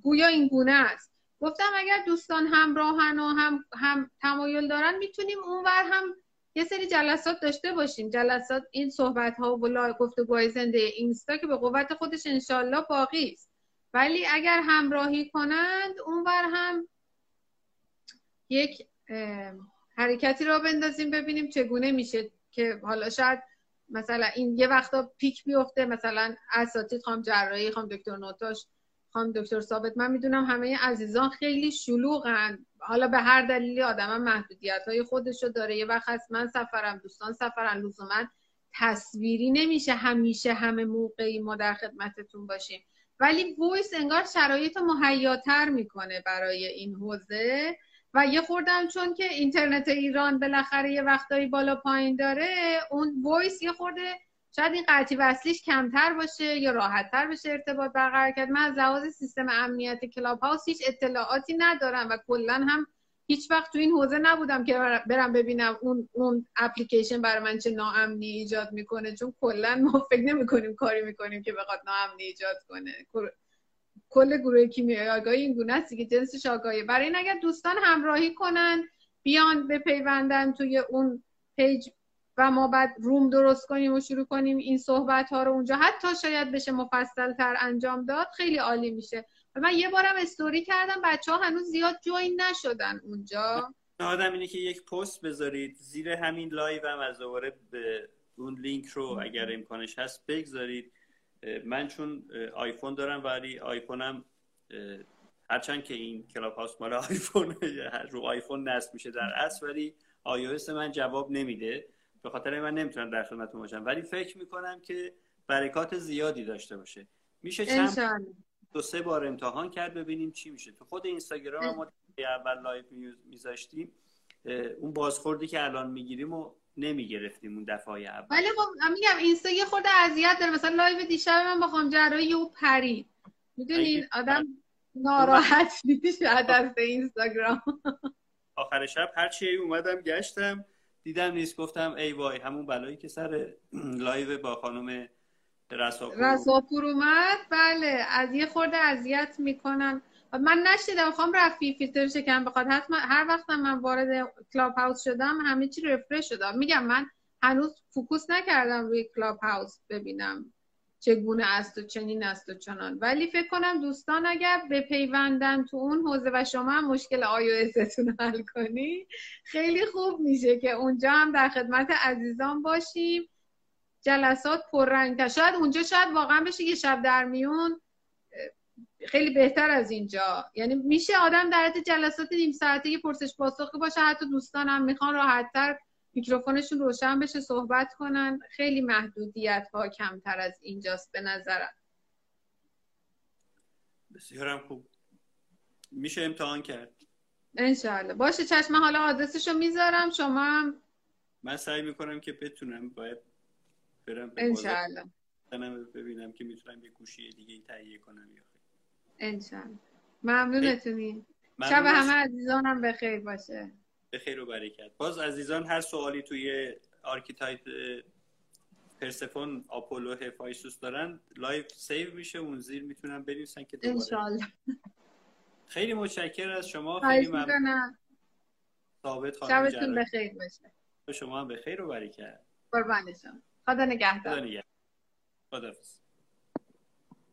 گویا این گونه است. گفتم اگر دوستان همراهن و هم, هم تمایل دارن می‌تونیم اونور هم یه سری جلسات داشته باشیم. جلسات این صحبت ها و گفتگوهای زنده اینستا که به قوت خودش انشالله باقی است. ولی اگر همراهی کنند اونور هم یک حرکتی را بندازیم ببینیم چگونه میشه که حالا شاید مثلا این یه وقتا پیک بیفته مثلا اساتید خواهم جراحی خواهم دکتر نوتاش خانم دکتر ثابت. من می‌دونم همه عزیزان خیلی شلوغن. حالا به هر دلیلی آدم محدودیت های خودش رو داره. یه وقت هست من سفرم دوستان سفرن لزوما تصویری نمیشه همیشه همه موقعی ما در خدمتتون باشیم. ولی voice انگار شرایط مهیاتر می‌کنه برای این حوزه. و یه خورده‌م چون که اینترنت ایران بالاخره یه وقتایی بالا پایین داره اون voice یه خورده شاید این قطعی وصلیش کمتر باشه یا راحتتر بشه ارتباط برقرار کرد. من از لحاظ سیستم امنیت کلاب هاوس هیچ اطلاعاتی ندارم و کلا هم هیچ وقت تو این حوزه نبودم که برم ببینم اون اون اپلیکیشن برای من چه ناامنی ایجاد می‌کنه چون کلا ما فکر نمی‌کنیم کاری می‌کنیم که بخواد ناامنی ایجاد کنه. کل گروه کیمیای آگاهی این گونه است که جنسش آگاهی برای این اگر دوستان همراهی کنن بیان بپیوندن توی اون page و ما بعد room درست کنیم و شروع کنیم این صحبت ها رو اونجا. حتی شاید بشه مفصل تر انجام داد خیلی عالی میشه. و من یه بارم استوری کردم بچه ها هنوز زیاد join نشدن اونجا. آدم اینه که یک پست بذارید زیر همین لایو هم از دوباره به اون لینک رو اگر امکانش هست بگذارید. من چون آیفون دارم ولی آیفونم هرچند که این کلاب هاوس مال آیفون رو آیفون نصب میشه در اصل ولی آی من جواب نمیده. به خاطر من نمی‌تونم در خدمتتون باشم. ولی فکر می‌کنم که برکات زیادی داشته باشه. میشه چند دو سه بار امتحان کرد ببینیم چی میشه. تو خود اینستاگرام ما اول لایو میذاشتیم. اون بازخوردی که الان می‌گیریم و نمی‌گرفتیم اون دفعه اول. ولی خب میگم اینستا یه خورده اذیت داره. مثلا لایو دیشب من بخوام جراحی یه پرید می‌دونین آدم ناراحت میشه از اینستاگرام. آخر شب هر چی اومدم گشتم دیدم نیست. گفتم ای وای همون بلایی که سر لایو با خانم رساپور رساپور اومد؟ بله از یه خورده اذیت می‌کنن من نشیدم خواهم رفی فیلتر شکم بخواد. حتما هر وقتم من وارد کلاب هاوس شدم همه چی رفرش شدم. میگم من هنوز focus نکردم روی Clubhouse ببینم چگونه است و چنین است و چنان. ولی فکر کنم دوستان اگر بپیوندن تو اون حوزه و شما هم مشکل آی حل کنی خیلی خوب میشه که اونجا هم در خدمت عزیزان باشیم. جلسات پررنگ شاید اونجا شاید واقعا بشه یه شب در میون خیلی بهتر از اینجا. یعنی میشه آدم در حد جلسات نیم ساعته پرسش پاسخی باشه. حتی دوستانم می‌خوان راحتتر میکروفونشون روشن بشه صحبت کنن. خیلی محدودیت ها کمتر از اینجاست به نظرم. بسیارم خوب. میشه امتحان کرد؟ انشالله باشه چشم حالا آدرسشو می‌ذارم. شما هم من سعی می‌کنم که بتونم باید برم انشالله ببینم که می‌تونم یه گوشی دیگه تهیه کنم یا انشالله ممنونتونی شب همه عزیزانم بخیر باشه. به خیر و برکت. باز عزیزان هر سوالی توی archetype پرسفون آپولو هفایستوس دارن live save میشه اون زیر می‌تونن بنویسن که دوباره. خیلی متشکر از شما. خیلی ممنون. ثابت خانم شبتون بخیر باشه. به شما هم بخیر و برکت. قربان شما. خدا نگهدار. خدا نگهدار.